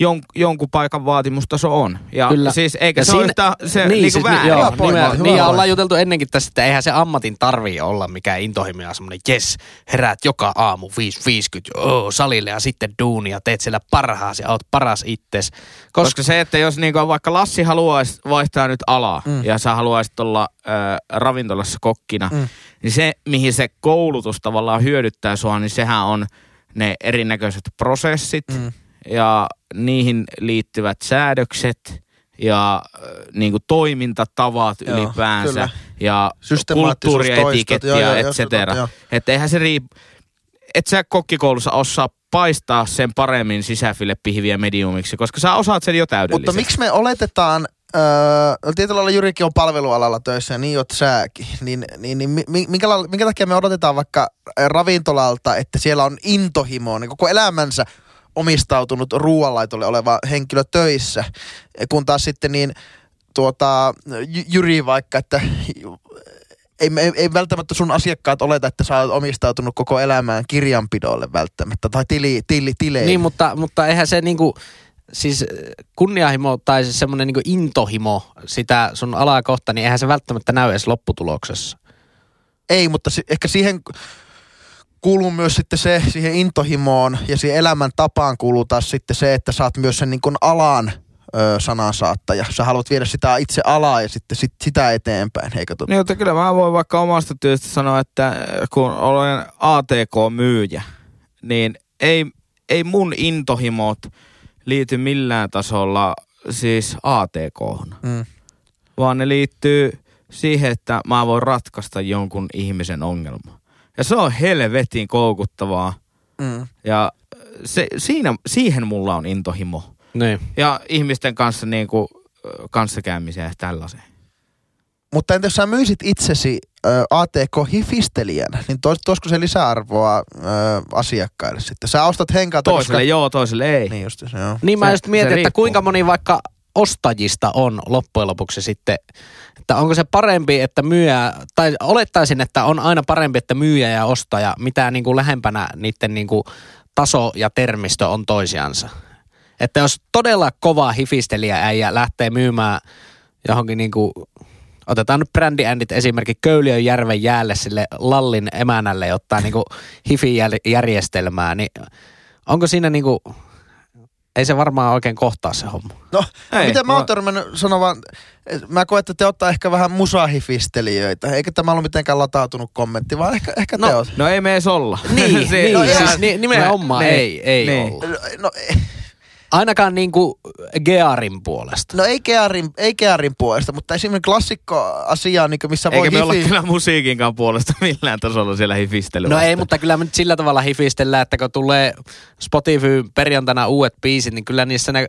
jon, jonkun paikan vaatimustaso on. Ja Kyllä. siis eikä Ja se ole siinä- yhtä, se niin, niinku siis, väärin. Joo, Hyvä pointti, nimen, hyvä niin ja ollaan juteltu ennenkin tässä, että eihän se ammatin tarvii olla mikään intohimo ja semmoinen, jes, heräät joka aamu 5.50 oh, salille ja sitten duunia, teet siellä parhaasi ja oot paras itses. Koska, Koska se, että jos niinku vaikka Lassi haluaisi vaihtaa nyt alaa mm. ja sä haluaisit olla ö, ravintolassa kokkina, mm. niin se, mihin se koulutus tavallaan hyödyttää sua, niin sehän on ne erinäköiset prosessit mm. Ja niihin liittyvät säädökset ja ö, niinku toimintatavat Joo, ylipäänsä kyllä. ja Systemaattisuus, kulttuuri ja toistot, etikettiä, joo, joo, et cetera. Että eihän se riip... Et sä kokkikoulussa osaa paistaa sen paremmin sisäfille pihviä mediumiksi, koska sä osaat sen jo täydellisesti. Mutta miksi me oletetaan, öö, tietyllä lailla Jyrikin on palvelualalla töissä ja niin oot sääkin, niin, niin, niin mi- mi- minkä, minkä takia me odotetaan vaikka ravintolalta, että siellä on intohimo, niin koko elämänsä omistautunut ruoanlaitolle oleva henkilö töissä, kun taas sitten niin tuota, Jy- Jyri vaikka, että ei, ei, ei välttämättä sun asiakkaat oleta, että sä oot omistautunut koko elämään kirjanpidolle välttämättä, tai tili, tili, tileille. niin, mutta, mutta eihän se niinku, siis kunnianhimo tai siis semmoinen niinku intohimo sitä sun alaa kohta, niin eihän se välttämättä näy edes lopputuloksessa. Ei, mutta si- ehkä siihen kuuluu myös sitten se, siihen intohimoon ja siihen elämän tapaan kuuluu taas sitten se, että sä oot myös sen niin kuin alan ö, sanansaattaja. Sä haluat viedä sitä itse alaa ja sitten sit, sitä eteenpäin, eikö totta? Niin, mutta kyllä mä voin vaikka omasta työstä sanoa, että kun olen ATK-myyjä, niin ei, ei mun intohimot liity millään tasolla siis ATK, Mm. vaan ne liittyy siihen, että mä voin ratkaista jonkun ihmisen ongelma. Ja se on helvetin koukuttavaa. Mm. Ja se, siinä, siihen mulla on intohimo. Niin. Ja ihmisten kanssa niin kuin, kanssakäymiseen ja tällaiseen. Mutta entä jos sä myisit itsesi ö, ATK-hifistelijänä, niin tois, toisiko se lisäarvoa ö, asiakkaille sitten? Sä ostat henkaata, Toiselle koska... joo, toiselle ei. Niin just se, joo. Niin mä Se- just mietin, että kuinka moni vaikka ostajista on loppujen lopuksi sitten, että onko se parempi, että myyjä, tai olettaisin, että on aina parempi, että myyjä ja ostaja, mitä niin kuin lähempänä niiden niin kuin taso ja termistö on toisiansa. Että jos todella kova hifistelijä äijä lähtee myymään johonkin niin kuin, otetaan nyt brändiändit esimerkki Köyliön järven jäälle sille Lallin emänälle jotain niin kuin hifi-järjestelmää, niin onko siinä niin kuin, ei se varmaan oikein kohtaa se homma. No, Ei, miten mä mä- oon törmännyt sanomaan, että mä koen, että te ottaa ehkä vähän musahifistelijöitä. Eikä tämä ollut mitenkään latautunut kommentti, vaan ehkä, ehkä No, te oot. No ei me edes olla. Niin, Se- niin no, siis ihan- ni, nimenomaan Mä- ei, ei niin. olla. No, eh, Ainakaan niinku Gearin puolesta. no ei, Gearin, ei Gearin puolesta, mutta esimerkiksi klassikko-asia, niin missä voi Eikä me olla hifi... kyllä musiikinkaan puolesta millään tasolla siellä hifistelyä. No ei, mutta kyllä me nyt sillä tavalla hifistellään, että kun tulee Spotify perjantaina uudet biisit, niin kyllä niissä ne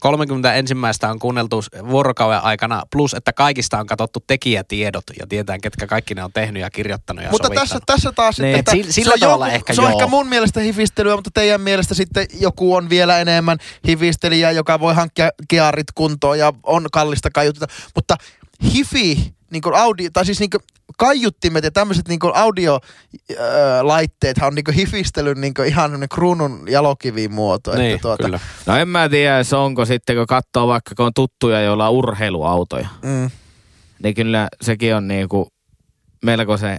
30 ensimmäistä on kuunneltu vuorokauden aikana, plus että kaikista on katsottu tekijätiedot ja tietää, ketkä kaikki ne on tehnyt ja kirjoittanut ja Mutta sovittanut. tässä, tässä taas Niin. sitten, Et että si- sillä se on, joku, ehkä se on joo. ehkä mun mielestä hifistelyä, mutta teidän mielestä sitten joku on vielä enemmän hifistelijä, joka voi hankkia gearit kuntoon ja on kallista kaiuttaa. Mutta hifi, niin kuin audio, tai siis niin kuin kaiuttimet ja tämmöiset niin audiolaitteethan on niin kuin hifistelyn niin kuin ihan semmoinen kruunun jalokiviin muoto. niin, että tuota, kyllä. No en mä tiedä, se onko sitten, kun katsoo vaikka, kun on tuttuja, joilla on urheiluautoja. Mm, niin kyllä sekin on niinku melkoisen,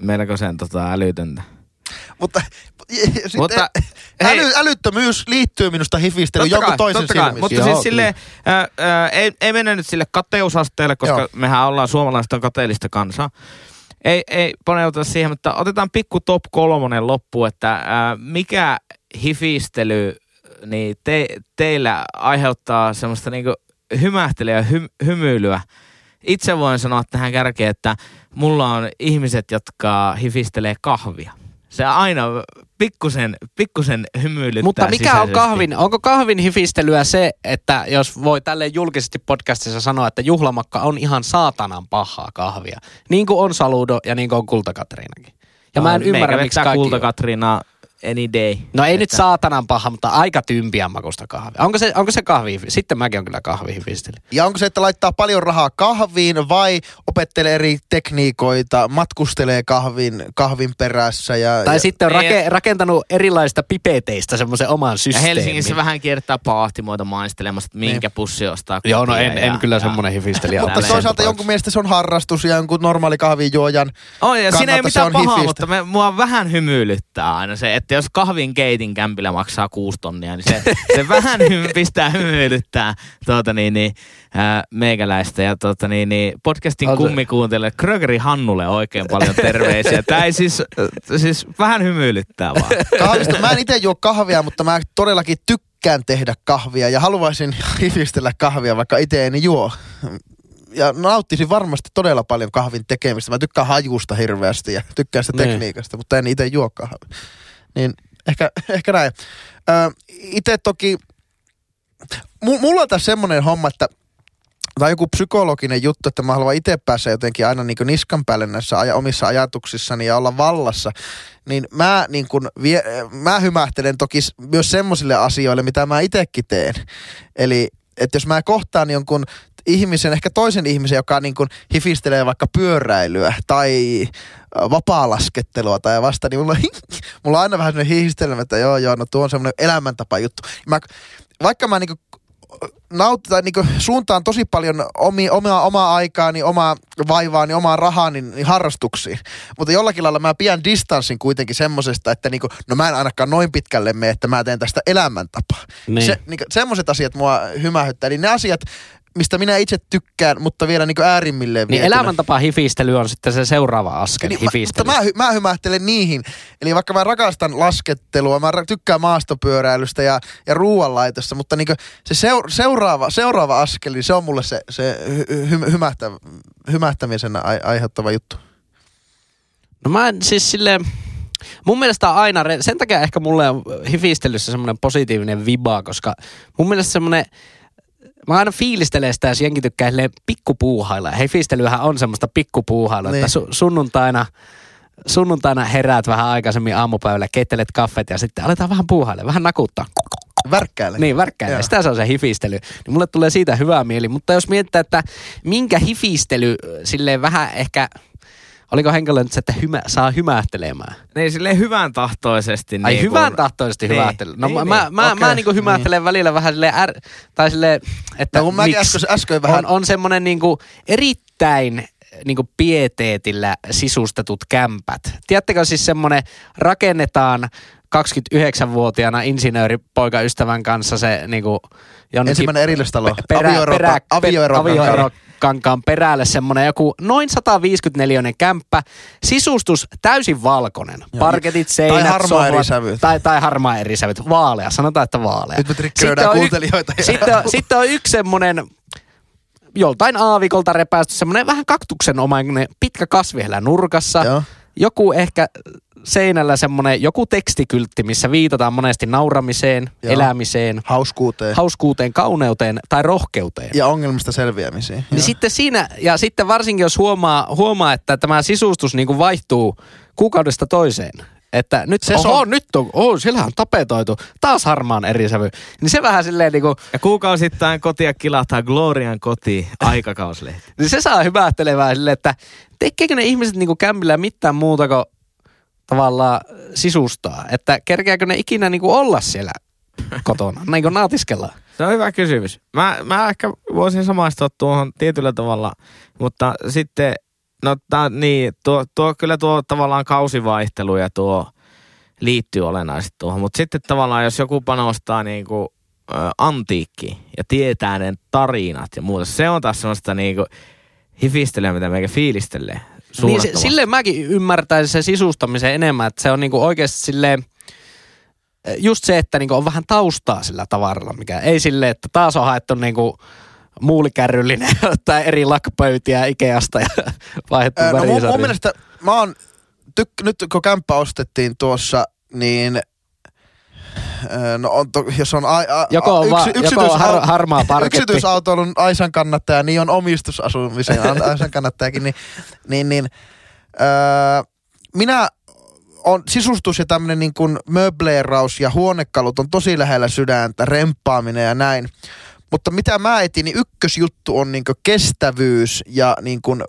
melkoisen tota älytöntä. Mutta, sitten, Mutta, hei. äly, älyttömyys liittyy minusta hifistelyyn jonkun kai, toisen kai, silmissä. Mutta Joo, siis silleen, ää, ää, ei, ei mennä nyt sille kateusasteelle, koska Joo. Joo. mehän ollaan suomalaiset on kateellista kansaa. Ei, ei paneuta siihen, mutta otetaan pikku top kolmonen loppu, että ää, mikä hifistely niin te, teillä aiheuttaa semmoista niinku hymähtelyä ja hy, hymyilyä. Itse voin sanoa tähän kärkeen, että mulla on ihmiset, jotka hifistelee kahvia. Se aina pikkusen, pikkusen hymyilyttää Mutta mikä on sisäisesti. kahvin, onko kahvin hifistelyä se, että jos voi tälle julkisesti podcastissa sanoa, että juhlamakka on ihan saatanan pahaa kahvia. Niin kuin on Saludo ja niin kuin on Kulta-Katriinakin. Ja mä en ymmärrä, miksi kaikki... Kulta Katriina any day. No ei nyt Että- saatanan paha, mutta aika tympiän makusta kahvia. Onko se, onko se kahvi? Sitten mäkin on kyllä kahvihifistely. Ja onko se, että laittaa paljon rahaa kahviin vai opettelee eri tekniikoita, matkustelee kahvin, kahvin perässä ja, Tai ja sitten on Ei, rake, rakentanut erilaisista pipeteistä semmoisen oman Ja systeemin. Helsingissä vähän kiertää paahtimoita maistelemassa, että minkä pussi ostaa. Joo, no en, ja- en kyllä ja- semmoinen hifistelijä Mutta toisaalta jonkun mielestä se on harrastus ja jonkun normaali kahvinjuojan. On, ja siinä ei mitään pahaa, hifistä. mutta me, mua vähän hymyilyttää aina se, että jos kahvin keitin kämpillä maksaa kuusi tonnia, niin se, se vähän pistää hymyilyttää tuota niin, niin, meikäläistä. Ja tuota niin, niin, podcastin se- kummikuuntelijalle Krögeri Hannulle oikein paljon terveisiä. Tämä ei siis, siis vähän hymyilyttää vaan. Kahvista. Mä en itse juo kahvia, mutta mä todellakin tykkään tehdä kahvia ja haluaisin hifistellä kahvia, vaikka itse en juo. Ja nauttisin varmasti todella paljon kahvin tekemistä. Mä tykkään hajusta hirveästi ja tykkään sitä Niin. tekniikasta, mutta en itse juo kahvia. Niin ehkä, ehkä näin. Itse toki, mu- mulla on tässä semmoinen homma, että tai joku psykologinen juttu, että mä haluan itse päästä jotenkin aina niin niskan päälle näissä aja, omissa ajatuksissani ja olla vallassa, niin mä, niin kuin vie, mä hymähtelen toki myös semmoisille asioille, mitä mä itsekin teen. Eli että jos mä kohtaan jonkun ihmisen, ehkä toisen ihmisen, joka niin kuin hifistelee vaikka pyöräilyä tai vapaa-laskettelua tai vasta, niin mulla, mulla on aina vähän sellainen hihistelmä, että joo joo, no tuo on semmoinen elämäntapa juttu. Mä, vaikka mä niin naut, tai niinku suuntaan tosi paljon omi, omaa, omaa aikaani, omaa vaivaani, omaa rahaani niin harrastuksiin. Mutta jollakin lailla mä pidän distanssin kuitenkin semmosesta, että niinku, no mä en ainakaan noin pitkälle mene, että mä teen tästä elämäntapaa. Niin. Se, niinku, semmoiset asiat mua hymähyttää. Eli ne asiat, mistä minä itse tykkään, mutta vielä niinku äärimmilleen Niin vietynä. elämäntapa hifistely on sitten se seuraava askel Niin, mä, mutta hifistely. mä, hy- mä hymähtelen niihin. Eli vaikka mä rakastan laskettelua, mä tykkään maastopyöräilystä ja, ja ruoanlaitosta, mutta niinku se seur- seuraava, seuraava askel, niin se on mulle se, se hy- hy- hymähtä, hymähtämisen ai- aiheuttava juttu. No mä en siis sille mun mielestä on aina, sen takia ehkä mulle on hifistelyssä semmoinen positiivinen viba, koska mun mielestä semmoinen, mä aina fiilistelen sitä, jos jenki tykkää silleen pikkupuuhailla. Ja Hifistelyhän on semmoista pikkupuuhailua, Niin. että su- sunnuntaina, sunnuntaina heräät vähän aikaisemmin aamupäivällä, keittelet kaffet ja sitten aletaan vähän puuhailla, vähän nakuttaa. Värkkäile. Niin, värkkäilee. Joo. Sitä se on se hifistely. Niin mulle tulee siitä hyvä mieli. Mutta jos mietitään, että minkä hifistely äh, silleen vähän ehkä, oliko henkilö nyt se, että hymä, saa hymähtelemään? Niin silleen hyvän tahtoisesti. Ai niin hyvän kun- tahtoisesti Niin, hymähtely. No niin, mä, niin. mä, mä, Okei, mä niinku hymähtelen välillä vähän silleen, är, tai silleen, että No kun miksi? äsken, äsken vähän... on, on semmoinen niinku erittäin niinku pieteetillä sisustetut kämpät. Tiedättekö siis semmoinen, rakennetaan 29-vuotiaana insinööripoikaystävän kanssa se niinku jonnekin Ensimmäinen erillistalo. perä, Avioero- perä, avioero- avioerokankaan perälle semmoinen joku noin 154 kämppä, sisustus täysin valkoinen, parketit, seinät, harmaa sohvat, eri sävyt. Tai, tai harmaa eri sävyt, vaalea, sanotaan, että vaalea. Nyt me Sitten on y- kuuntelijoita. Sitten on, sitten on yksi semmoinen joltain aavikolta repäisty semmoinen vähän kaktuksen omainen pitkä kasvi nurkassa. Joo. Joku ehkä seinällä semmoinen joku tekstikyltti, missä viitataan monesti nauramiseen, Joo. elämiseen, Hauskuuteen. hauskuuteen, kauneuteen tai rohkeuteen. ja ongelmista selviämisiin. Niin sitten siinä, ja sitten varsinkin jos huomaa, huomaa että tämä sisustus niin kuin vaihtuu kuukaudesta toiseen. Että nyt, Se se on- oho, nyt on, oh, siellähän on tapetoitu, taas harmaan eri sävy. Niin se vähän silleen niin kuin, Ja kuukausittain kotia kilahtaa Glorian koti aikakauslehti. niin se saa hyvähtelevää silleen, että tekeekö ne ihmiset niin kuin kämpillä mitään muuta kuin tavallaan sisustaa. Että kerkeääkö ne ikinä niin kuin olla siellä kotona, niin kuin naatiskella. Se on hyvä kysymys. Mä, mä ehkä voisin samaistua tuohon tietyllä tavalla, mutta sitten, no tää, niin, tuo, tuo, kyllä tuo tavallaan kausivaihtelu ja tuo liittyy olennaisesti tuohon. Mutta sitten tavallaan, jos joku panostaa niinku, ö, antiikki ja tietää ne tarinat ja muuta, se on taas semmoista niinku hifistelyä, mitä meikä fiilistelee. Niin se, silleen mäkin ymmärtäisin sen sisustamisen enemmän, että se on niinku oikeasti silleen, just se, että niinku on vähän taustaa sillä tavaralla, mikä ei silleen, että taas on haettu niinku muulikärryllinen tai eri lakpöytiä Ikeasta ja vaihdettu Ää, No mun, mun mielestä mä oon, tyk, nyt kun kämppä ostettiin tuossa, niin no on to, jos on a, a, Joko on, va, joko on har, harmaa parketti. yksityisautoilun Aisan kannattaja, niin on omistusasumisen an- Aisan kannattajakin, niin, niin, niin öö, minä on sisustus ja tämmöinen niin kuin möbleeraus ja huonekalut on tosi lähellä sydäntä, remppaaminen ja näin. Mutta mitä mä etin, niin ykkösjuttu on niin kuin kestävyys ja niin kuin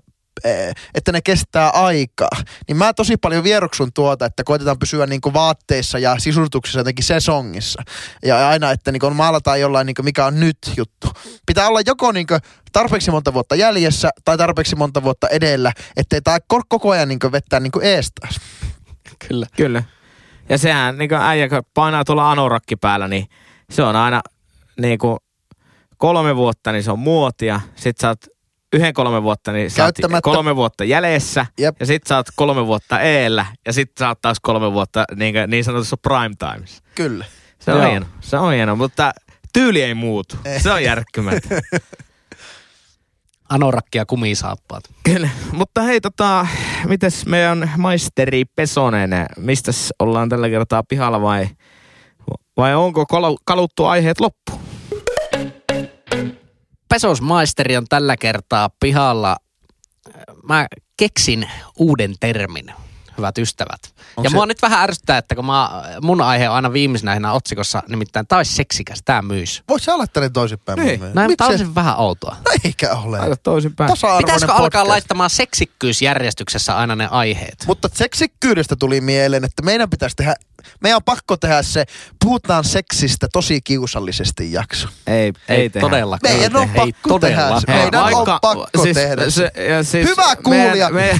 että ne kestää aikaa. Niin mä tosi paljon vieroksun tuota, että koitetaan pysyä niinku vaatteissa ja sisustuksessa jotenkin sesongissa. Ja aina, että niinku maalataan jollain, niinku mikä on nyt juttu. Pitää olla joko niinku tarpeeksi monta vuotta jäljessä tai tarpeeksi monta vuotta edellä, ettei tää ko- koko ajan niinku vettää niinku eestaas. Kyllä. Kyllä. Ja sehän niin äijä, kun painaa tuolla anorakki päällä, niin se on aina niin kuin kolme vuotta, niin se on muotia. Sitten sä oot yhden kolme vuotta, niin sä oot Käyttämättä. kolme vuotta jäljessä. Jep. Ja sitten sä oot kolme vuotta eellä. Ja sitten sä oot taas kolme vuotta niin, niin sanotussa prime times. Kyllä. Se on Joo. hieno. Se on hieno, mutta tyyli ei muutu. Se on järkkymättä. Anorakki ja kumisaappaat. Kyllä. Mutta hei, tota, mites meidän maisteri Pesonen, mistäs ollaan tällä kertaa pihalla vai, vai onko kalu- kaluttu aiheet loppu? Pesosmaisteri on tällä kertaa pihalla. Mä keksin uuden termin, hyvät ystävät. Onko ja se- mua nyt vähän ärsyttää, että kun mä, mun aihe on aina viimeisenä siinä otsikossa, nimittäin tää olisi seksikäs, tää myys. Voit sä aloittaa ne toisinpäin? Niin. Näin, on Miksei? se vähän outoa. Eikä ole. Toisinpäin. Pitäisikö podcast. alkaa laittamaan seksikkyysjärjestyksessä aina ne aiheet? Mutta seksikkyydestä tuli mieleen, että meidän pitäisi tehdä, meidän on pakko tehdä se, puhutaan seksistä tosi kiusallisesti jakso. Ei, ei, ei tehdä. todellakaan. Meidän Ei on ei pakko tehdä se. Meidän on pakko siis, tehdä se. Ja siis Hyvä kuulija, Meidän, meidän,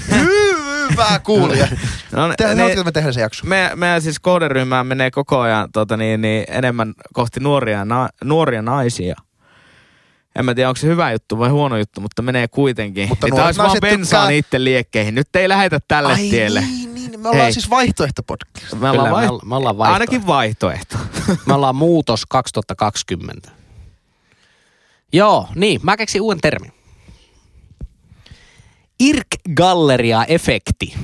hyvä kuulija. no, Tehdään, ne, niin, me tehdään se jakso. meidän, meidän siis kohderyhmään menee koko ajan tota niin, niin, enemmän kohti nuoria, na, nuoria naisia. En mä tiedä, onko se hyvä juttu vai huono juttu, mutta menee kuitenkin. Mutta Niin olisi vaan bensaa tykkää- niiden liekkeihin. Nyt ei lähetä tälle Ai tielle. niin, niin, me ollaan Hei. siis vaihtoehtopodcast. Me Kyllä, ollaan, me vai... me ollaan vaihtoehto. Ainakin vaihtoehto. Me ollaan muutos 2020. Joo, niin, mä keksin uuden termin. Irk-galleria-efekti.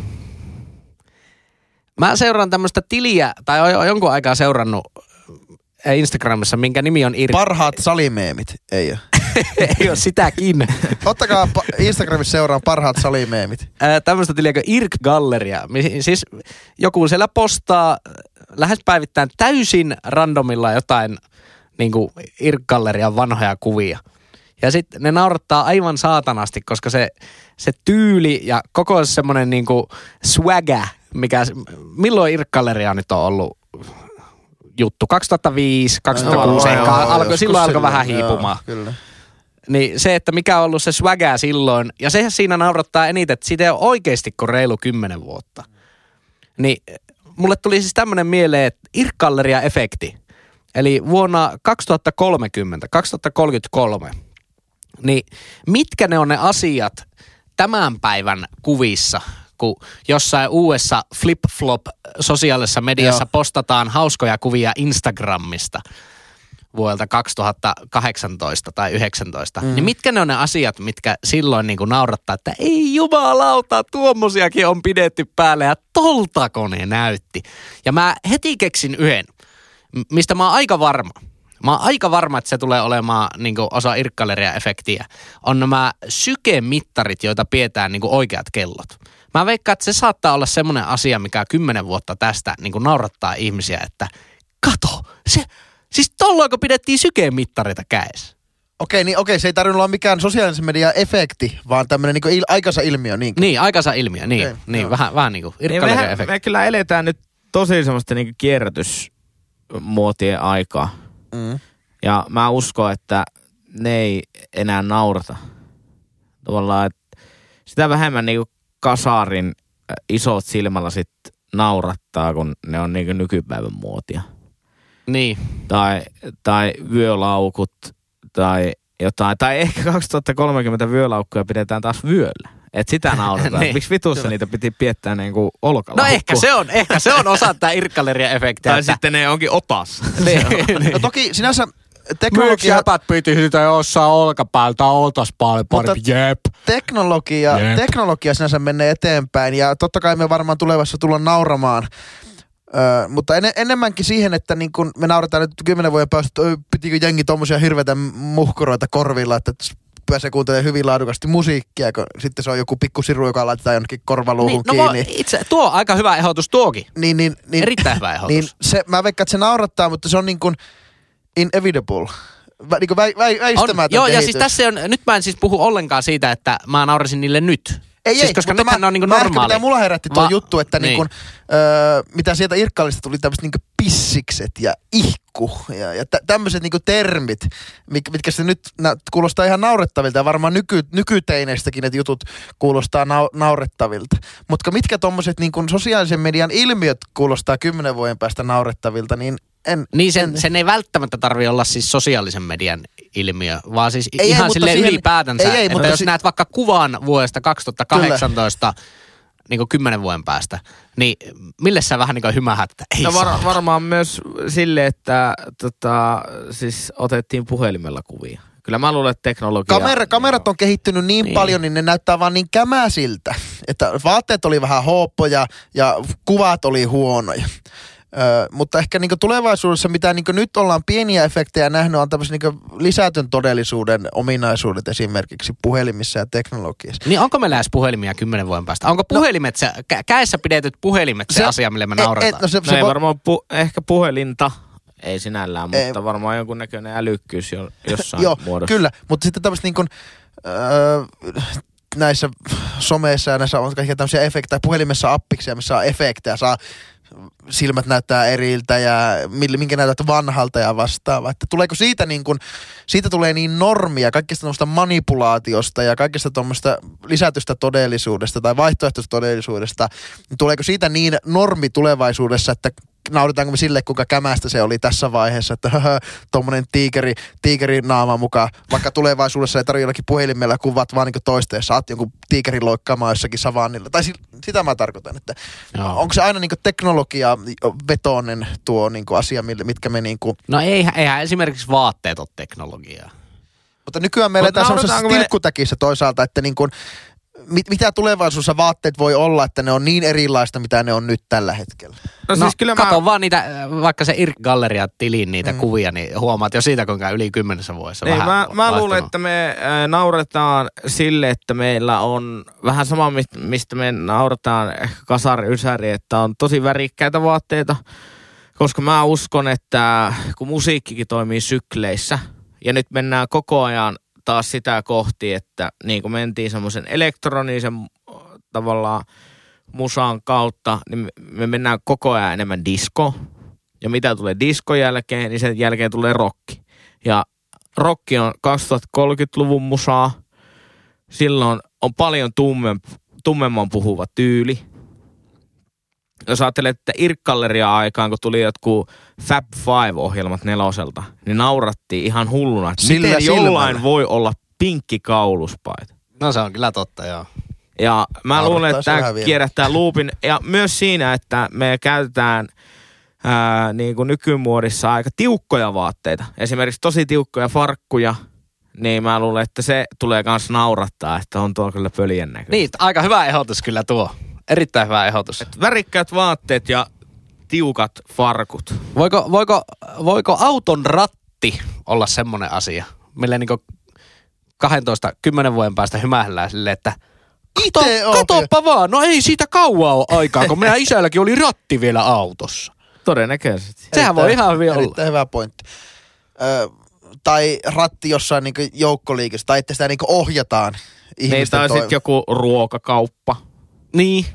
Mä seuraan tämmöistä tiliä, tai oon jonkun aikaa seurannut äh, Instagramissa, minkä nimi on Irk. Parhaat salimeemit, ei ole. Ei ole sitäkin. Ottakaa Instagramissa seuraan parhaat salimeemit. Ää, tämmöistä tiliä kuin Irk Galleria. Siis joku siellä postaa äh, lähes päivittäin täysin randomilla jotain niin kuin Irk Gallerian vanhoja kuvia. Ja sitten ne naurattaa aivan saatanasti, koska se, se tyyli ja koko semmoinen niin kuin swagä, mikä, milloin Irk Galleria nyt on ollut juttu? 2005, 2006, Joo, ehkä joo, alkoi, silloin alkoi vähän joo, hiipumaan. Kyllä. Niin se, että mikä on ollut se swagää silloin, ja sehän siinä naurattaa eniten, että siitä ei ole oikeasti kuin reilu kymmenen vuotta. Niin eh, mulle tuli siis tämmöinen mieleen, että Irk-galleria-efekti. Eli vuonna 2030, 2033, niin mitkä ne on ne asiat tämän päivän kuvissa, kun jossain uudessa flip-flop sosiaalisessa mediassa Joo. postataan hauskoja kuvia Instagramista vuodelta 2018 tai 2019, mm. niin mitkä ne on ne asiat, mitkä silloin niin kuin naurattaa, että ei jumalauta, tuommoisiakin on pidetty päälle ja toltako ne näytti. Ja mä heti keksin yhden, mistä mä oon aika varma. Mä oon aika varma, että se tulee olemaan niin osa irkkaleria-efektiä. On nämä sykemittarit, joita pidetään niin oikeat kellot. Mä veikkaan, että se saattaa olla semmoinen asia, mikä kymmenen vuotta tästä niin naurattaa ihmisiä, että kato, se, siis tolloinko pidettiin sykemittareita kädessä? Okei, niin okei, se ei tarvinnut olla mikään sosiaalisen median efekti, vaan tämminen niin il, aikansa ilmiö. Niin. Niin, aikansa ilmiö, niin, Okei, niin joo. vähän, vähän niin kuin Niin mehän, irkkaleria-efekti. me kyllä eletään nyt tosi semmoista niinku kierrätysmuotien aikaa. Mm. Ja mä uskon, että ne ei enää naurata. Tavallaan, että sitä vähemmän niinku kasarin isot silmälasit naurattaa, kun ne on niinku nykypäivän muotia. Niin. Tai, tai vyölaukut tai jotain. Tai ehkä 2030 vyölaukkuja pidetään taas vyöllä. Et sitä naurataan. Niin. Miksi vitussa niitä piti piettää niinku olkalaukku? No ehkä se on, ehkä se on osa tätä irkkaleria-efektiä. Tai että- sitten ne onkin otas. niin, niin. No toki sinänsä teknologia, jäpät piti sitä jossain olkapäältä, oltas paljon Mutta- parempi, jep. teknologia, Jep. teknologia sinänsä menee eteenpäin ja totta kai me varmaan tulevassa tullaan nauramaan. Öö, mutta en, enemmänkin siihen, että niin kun me naurataan nyt kymmenen vuoden päästä, että "Oi, pitikö jengi tommosia hirveitä muhkuroita korvilla, että pääsee kuuntelemaan hyvin laadukasti musiikkia, kun sitten se on joku pikkusiru, joka laitetaan jonnekin korvaluuhun Niin, no kiinni. voi, itse, tuo on aika hyvä ehdotus tuokin. niin, niin, niin, Erittäin hyvä ehdotus. niin se, mä veikkaan, että se naurattaa, mutta se on niin kuin inevitable. Vä, niin kuin vä, vä, on, väistämätön joo, ja kehitys. siis tässä on, nyt mä en siis puhu ollenkaan siitä, että mä naurisin niille nyt. Ei, siis ei, koska mutta mä, on niinku mä ehkä normaali. mitä mulla herätti tuo Va- juttu, että niin. niin. kun, öö, mitä sieltä Irkkaalista tuli tämmöiset niinku pissikset ja ihku ja, ja tä, tämmöiset niinku termit, mik, mitkä se nyt nä, kuulostaa ihan naurettavilta ja varmaan nyky, nykyteineistäkin ne jutut kuulostaa nau, naurettavilta. Mutta mitkä tommoset niinku sosiaalisen median ilmiöt kuulostaa kymmenen vuoden päästä naurettavilta, niin en... Niin sen, en, sen ei välttämättä tarvi olla siis sosiaalisen median ilmiö, vaan siis Ei, ei, ihan mutta silleen siihen- ylipäätänsä. ei, ei, että mutta jos si- näet vaikka kuvan vuodesta 2018, niin kuin kymmenen vuoden päästä, niin mille sä vähän niin kuin hymähät, että ei No var, varmaan myös sille, että tota, siis otettiin puhelimella kuvia. Kyllä mä luulen, että teknologia... Kamera, kamerat on kehittynyt niin, Niin. niin paljon, niin ne näyttää vaan niin kämäsiltä. Että vaatteet oli vähän hooppoja ja kuvat oli huonoja. Ö, mutta ehkä niin tulevaisuudessa, mitä niin nyt ollaan pieniä efektejä nähnyt, on tämmöisen niin lisätyn todellisuuden ominaisuudet esimerkiksi puhelimissa ja teknologiassa. Niin onko meillä edes puhelimia kymmenen vuoden päästä? Onko puhelimet se, kä- käessä pidetyt puhelimet se, Se- asia, mille me Et- naurataan? et- no se, No se ei voi- varmaan pu, ehkä puhelinta, ei sinällään, Ei. mutta varmaan jonkunnäköinen älykkyys jo, jossain Joo, muodossa. kyllä, mutta sitten tämmöistä niin kuin, öö, näissä someissa ja näissä on kaikkia tämmöisiä efektejä, puhelimessa appiksia, missä on efektejä, saa silmät näyttää eriltä ja minkä näytät vanhalta ja vastaava. Että tuleeko siitä niin kuin, siitä tulee niin normia, kaikista tuommoista manipulaatiosta ja kaikista tuommoista lisätystä todellisuudesta tai vaihtoehtoista todellisuudesta, niin tuleeko siitä niin normi tulevaisuudessa, että nauritaanko me sille, kuinka kämästä se oli tässä vaiheessa, että tuommoinen tiikeri, tiikerin naama mukaan, vaikka tulevaisuudessa ei tarvitse jollakin puhelimella kuvat vaan niin toista ja saat jonkun tiikerin loikkaamaan jossakin savannilla. Tai si- sitä mä tarkoitan, että Joo. onko se aina niin teknologia vetoinen tuo niin asia, mitkä me niin kuin, No eihän, eihän esimerkiksi vaatteet ole teknologiaa. mutta nykyään me eletään semmoisessa me- tilkkutäkissä toisaalta, että niin kuin, mit, mitä tulevaisuudessa vaatteet voi olla, että ne on niin erilaista, mitä ne on nyt tällä hetkellä. No, No, siis kyllä kato mä, vaan niitä, äh, vaikka se Irk Galleria tilin niitä Mm. kuvia, niin huomaat jo siitä, kuinka yli kymmenessä vuodessa niin, vähän mä, mä luulen, että me äh, nauretaan sille, että meillä on vähän sama, mist- mistä me naurataan ehkä kasari, ysäri, että on tosi värikkäitä vaatteita. Koska mä uskon, että kun musiikkikin toimii sykleissä, ja nyt mennään koko ajan taas sitä kohti, että niin kuin mentiin semmoisen elektronisen äh, tavallaan musaan kautta, niin me- me mennään koko ajan enemmän disco. Ja mitä tulee diskon jälkeen, niin sen jälkeen tulee rokki. Ja rokki on 2030-luvun musaa. Silloin on paljon tummem, tummemman puhuva tyyli. Jos ajattelet, että Irkkalleria aikaan, kun tuli jotkut Fab Five-ohjelmat neloselta, niin naurattiin ihan hulluna, että Sillä miten silmällä. jollain voi olla pinkki kauluspaita. No se on kyllä totta, joo. Ja mä Naurattaa luulen, että tämä kierrättää loopin. Ja myös siinä, että me käytetään ää, niin kuin nykymuodissa aika tiukkoja vaatteita. Esimerkiksi tosi tiukkoja farkkuja. Niin mä luulen, että se tulee kans naurattaa, että on tuo kyllä pöljän näköistä. Niin, aika hyvä ehdotus kyllä tuo. Erittäin hyvä ehdotus. Värikkäät vaatteet ja tiukat farkut. Voiko, voiko, voiko auton ratti olla semmoinen asia, millä niinku 12, 10 vuoden päästä hymähellään silleen, että kato, katoppa vaan, no ei siitä kauaa ole aikaa, kun meidän isälläkin oli ratti vielä autossa. Todennäköisesti. Sehän voi ihan hyvin olla. Erittäin hyvä pointti. Ö, tai ratti jossain niin joukkoliikessä, tai että sitä niin ohjataan Niin, tai sitten joku ruokakauppa. Niin.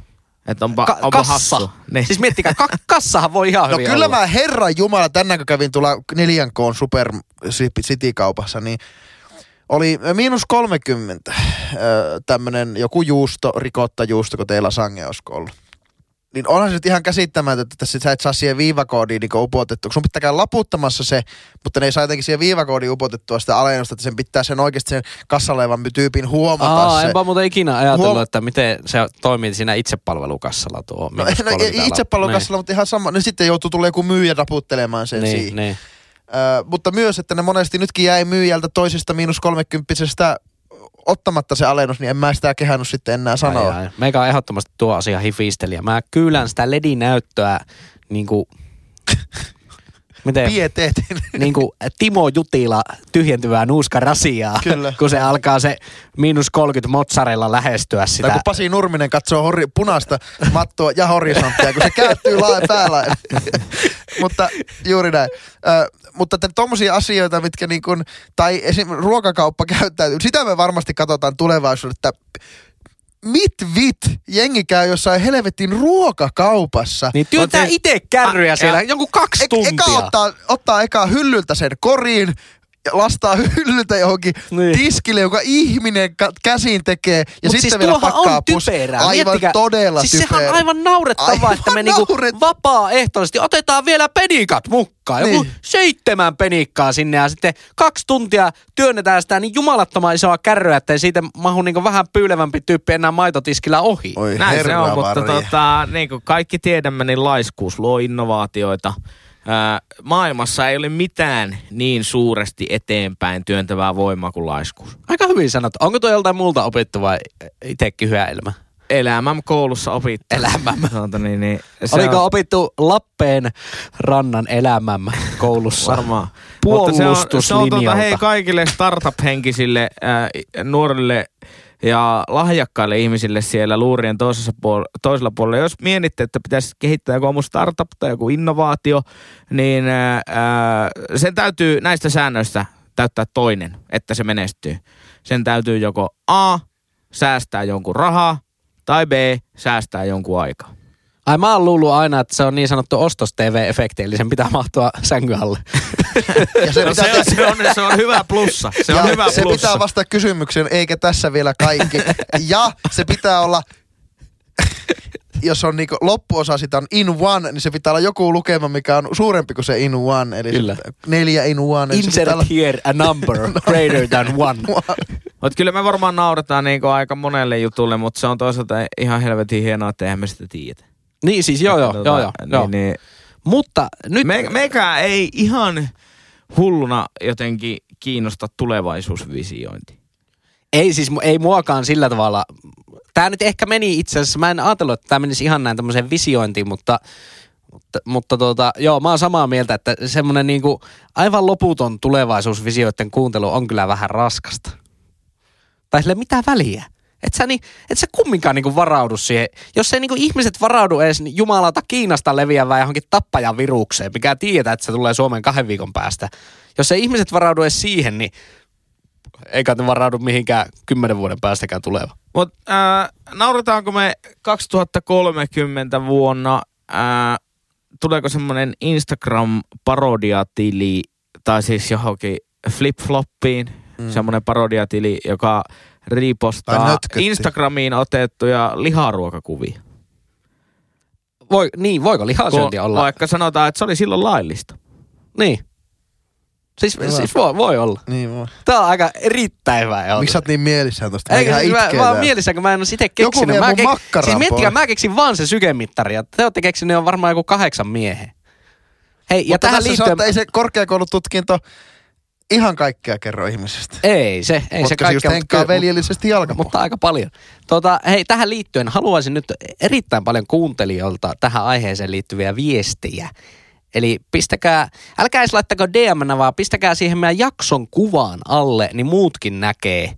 Että onpa, Ka- onpa kassa. hassu. Niin. Siis miettikää, ka- kassahan voi ihan No hyvin kyllä olla. mä herran jumala, tänään kun kävin tuolla 4K Super City-kaupassa, niin oli miinus 30 tämmönen joku juusto, rikottajuusto, kun teillä sange olisiko ollut. Niin onhan se nyt ihan käsittämätöntä, että sä et saa siihen viivakoodiin niin upotettua. Sun pitää käydä laputtamassa se, mutta ne ei saa jotenkin siihen viivakoodiin upotettua sitä alennusta, että sen pitää sen oikeasti sen kassalevan tyypin huomata Aa, se. enpä muuten ikinä ajatellut, Huom- että miten se toimii siinä itsepalvelukassalla tuo No, no, 30 itsepalvelukassalla, mutta ihan sama. No sitten joutuu tulee joku myyjä raputtelemaan sen niin, siihen. niin. Ö, mutta myös, että ne monesti nytkin jäi myyjältä toisesta miinus kolmekymppisestä ottamatta se alennus, niin en mä sitä kehannut sitten enää sanoa. Ai, ai. Meikä on ehdottomasti tuo asia hifistelijä. Mä kyylän sitä ledinäyttöä niinku... Miten? Pieteetin. niin kuin Timo Jutila tyhjentyvää nuuskarasiaa, Kyllä. kun se alkaa se miinus 30 mozzarella lähestyä Tai sitä. kun Pasi Nurminen katsoo hori, punaista mattoa ja horisonttia, kun se kääntyy laaja päällä. mutta juuri näin. Ö, mutta että tommosia asioita, mitkä niin kuin, tai esim. ruokakauppa käyttäytyy, sitä me varmasti katsotaan tulevaisuudessa, että mit vit, jengi käy jossain helvetin ruokakaupassa. Niin työntää itse kärryjä A- siellä ja- jonkun kaksi E- tuntia. eka ottaa, ottaa eka hyllyltä sen koriin, lastaa hyllyltä johonkin Niin. tiskille, joka ihminen käsin tekee, ja Mut sitten siis vielä pakkaa on pus. typerää. Aivan Miettikää, todella siis typerää. sehän on aivan naurettavaa, Aivan että me niinku vapaaehtoisesti otetaan vielä penikat mukaan. Joku Niin. seitsemän penikkaa sinne ja sitten kaksi tuntia työnnetään sitä niin jumalattoman isoa kärryä, että siitä mahu niinku vähän pyylevämpi tyyppi enää maitotiskillä ohi. Oi Näin se on, mutta herravarje. tota, niin kuin kaikki tiedämme, niin laiskuus luo innovaatioita. Ää, maailmassa ei ole mitään niin suuresti eteenpäin työntävää voimaa kuin laiskuus. Aika hyvin sanottu. Onko tuo joltain multa opittu vai itsekin hyvä elämä? Elämän koulussa opittu. Elämämme. Tuota, niin, niin, se Oliko on opittu Lappeen rannan elämämme koulussa? varmaan. Mutta se on, se on tuota, Puolustuslinjalta. hei kaikille startup-henkisille ää, nuorille ja lahjakkaille ihmisille siellä luurien toisessa puol- toisella puolella. Jos mietitte, että pitäisi kehittää joku oma startup tai joku innovaatio, niin ää, sen täytyy näistä säännöistä täyttää toinen, että se menestyy. Sen täytyy joko A, säästää jonkun rahaa, tai B, säästää jonkun aikaa. Ai mä oon luullut aina, että se on niin sanottu ostos-TV-efekti, eli sen pitää mahtua sängyn alle. Ja se, No, pitää, se, on, se, on, se on hyvä plussa. Se on ja hyvä se plussa. pitää vastata kysymykseen, eikä tässä vielä kaikki. ja se pitää olla, jos on niinku loppuosa sitä on in one, niin se pitää olla joku lukema, mikä on suurempi kuin se in one. Eli Kyllä. Se, neljä in one. Se Insert olla here a number greater than one. Mutta kyllä me varmaan nauretaan niinku aika monelle jutulle, mutta se on toisaalta ihan helvetin hienoa, että eihän me sitä tiedä. Niin siis joo joo, Tota, joo, joo, niin, joo. Niin, Mutta nyt... me, meikä ei ihan hulluna jotenkin kiinnosta tulevaisuusvisiointi. Ei siis, ei muakaan sillä tavalla. Tämä nyt ehkä meni itse asiassa, mä en ajatellut, että tämä menisi ihan näin tämmöiseen visiointiin, mutta, mutta, mutta tuota, joo, mä oon samaa mieltä, että semmoinen niinku aivan loputon tulevaisuusvisioiden kuuntelu on kyllä vähän raskasta. Tai sille mitä väliä. Et sä, niin, et sä kumminkaan niinku varaudu siihen. Jos ei niinku ihmiset varaudu edes niin jumalauta Kiinasta leviävään johonkin tappajavirukseen, mikä tietää, että se tulee Suomen kahden viikon päästä. Jos ei ihmiset varaudu edes siihen, niin eikä ne varaudu mihinkään kymmenen vuoden päästäkään tuleva. Mutta äh, nauretaanko me 2030 vuonna, äh, tuleeko semmoinen Instagram-parodiatili, tai siis johonkin flip-floppiin, mm. semmoinen parodiatili, joka ripostaa. Instagramiin otettuja liharuokakuvia. Voi, niin, voiko lihansyönti Kun olla? Vaikka sanotaan, että se oli silloin laillista. Niin. Siis, Hyvä. siis voi, voi olla. Niin voi. Tää on aika erittäin hyvä. Miksi sä oot niin mielissään tosta? Eikä siis mä, mä oon mielessä, kun mä en ole itse Joku keksinyt. vie mä makkaran siis miettikää, mä keksin vaan se sykemittari ja te olette keksineet on varmaan joku kahdeksan miehen. Hei, ja Mutta tähän tässä liittyen... liittyen... ei se korkeakoulututkinto ihan kaikkea kerro ihmisestä. Ei se, ei se Koska se kaikkea. just mutta henkkaa kyllä- veljellisesti jalkapohjaa. Mutta aika paljon. Tota, hei, tähän liittyen haluaisin nyt erittäin paljon kuuntelijoilta tähän aiheeseen liittyviä viestejä. Eli pistäkää, älkää edes laittako dm vaan pistäkää siihen meidän jakson kuvaan alle, niin muutkin näkee.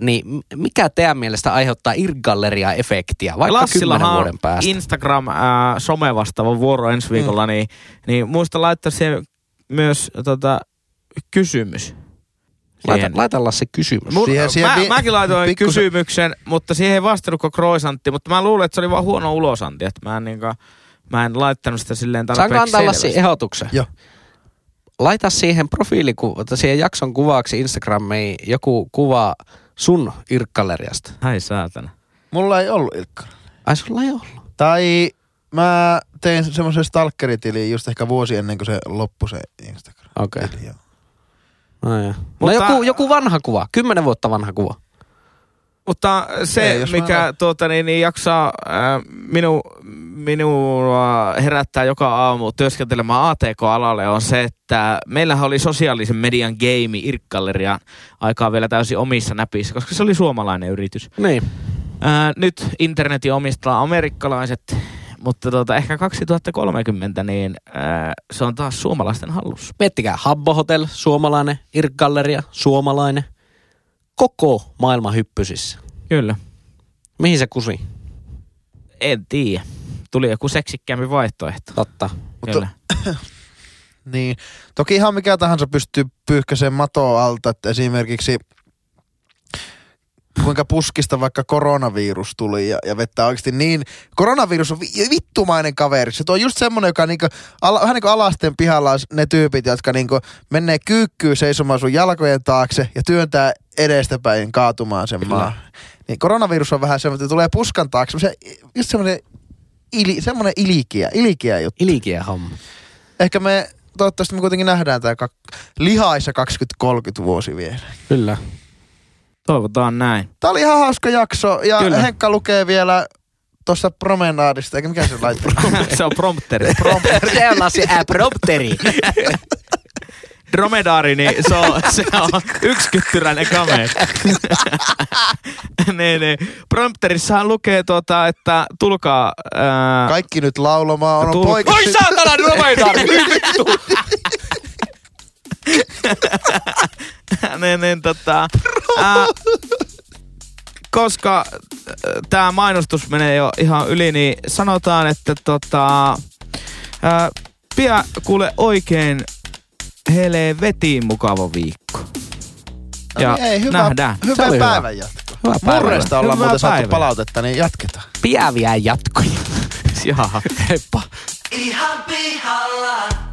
Niin mikä teidän mielestä aiheuttaa irgalleria-efektiä, vaikka kymmenen vuoden päästä? Instagram äh, some vastaava vuoro ensi viikolla, mm. niin, niin muista laittaa siihen myös tota, kysymys. Laita, Siihen. laita Lassi kysymys. Mun, Siihen- siihen mä, vi- mäkin laitoin pikkusen- kysymyksen, mutta siihen ei vastannut kuin croissantti, mutta mä luulen, että se oli vaan huono ulosanti, että mä en, niinku, mä en laittanut sitä silleen tarpeeksi Saanko antaa Lassi ehdotuksen? Joo. laita siihen profiiliku, tai siihen jakson kuvaksi Instagramiin joku kuva sun irkkalleriasta. Ai saatana. Mulla ei ollut Ilkka. Ai sulla ei ollut. Tai mä tein semmoisen stalkeritilin just ehkä vuosi ennen kuin se loppui se Instagram. Okei. Joo. No, joo. no Mutta- joku, joku vanha kuva, kymmenen vuotta vanha kuva. Mutta se, Ei, jos mä mikä alan- tuota, niin, niin jaksaa ää, minu, minua herättää joka aamu työskentelemään ATK-alalle, on se, että meillähän oli sosiaalisen median game Irkkalleria aikaa vielä täysin omissa näpissä, koska se oli suomalainen yritys. Niin. Ää, nyt internetin omistaa amerikkalaiset, mutta tuota, ehkä 2030 niin ää, se on taas suomalaisten hallussa. Miettikää, Habbo Hotel, suomalainen, Irkgalleria, suomalainen. Koko maailman hyppysissä. Kyllä. Mihin se kusi? En tiedä. Tuli joku seksikkäämpi vaihtoehto. Totta. Kyllä. Niin. Toki ihan mikä tahansa pystyy pyyhkäiseen matoa alta, että esimerkiksi kuinka puskista vaikka koronavirus tuli ja, ja vettää oikeasti niin. Koronavirus on vi- vittumainen kaveri. Se tuo just semmonen, joka niinku, ala, vähän niin kuin alasteen pihalla on ne tyypit, jotka niinku menee kyykkyyn seisomaan sun jalkojen taakse ja työntää edestäpäin kaatumaan sen maan. Niin koronavirus on vähän semmoinen, että tulee puskan taakse. Se, just semmoinen ili, semmoinen ilikiä, ilikiä juttu. Ilikiä homma. Ehkä me, toivottavasti me kuitenkin nähdään tämä kak- lihaissa 2030 vuosi vielä. Kyllä. Toivotaan näin. Tämä oli ihan hauska jakso ja Kyllä. Henkka lukee vielä tuossa promenaadista, eikä mikä se laittaa? se on prompteri. se on Lassi prompteri. Dromedaari, niin se on, se on yksikyttyräinen kamera. niin, niin. Prompterissahan lukee, tuota, että tulkaa... Ää, Kaikki nyt laulamaan, on Tul- poika. Oi saatana, dromedaari! Vittu! niin, niin, tota, ää, koska tämä mainostus menee jo ihan yli, niin sanotaan, että tota, ää, pian kuule oikein helvetiin mukava viikko. Ja No niin, ei, hyvä, nähdään. Hyvää oli hyvä. päivän jatkoa. Hyvää päivää. Murresta ollaan Hyvää muuten saatu päivää. palautetta, niin jatketaan. Piäviä jatkoja. Jaha. Heippa. Ihan pihalla.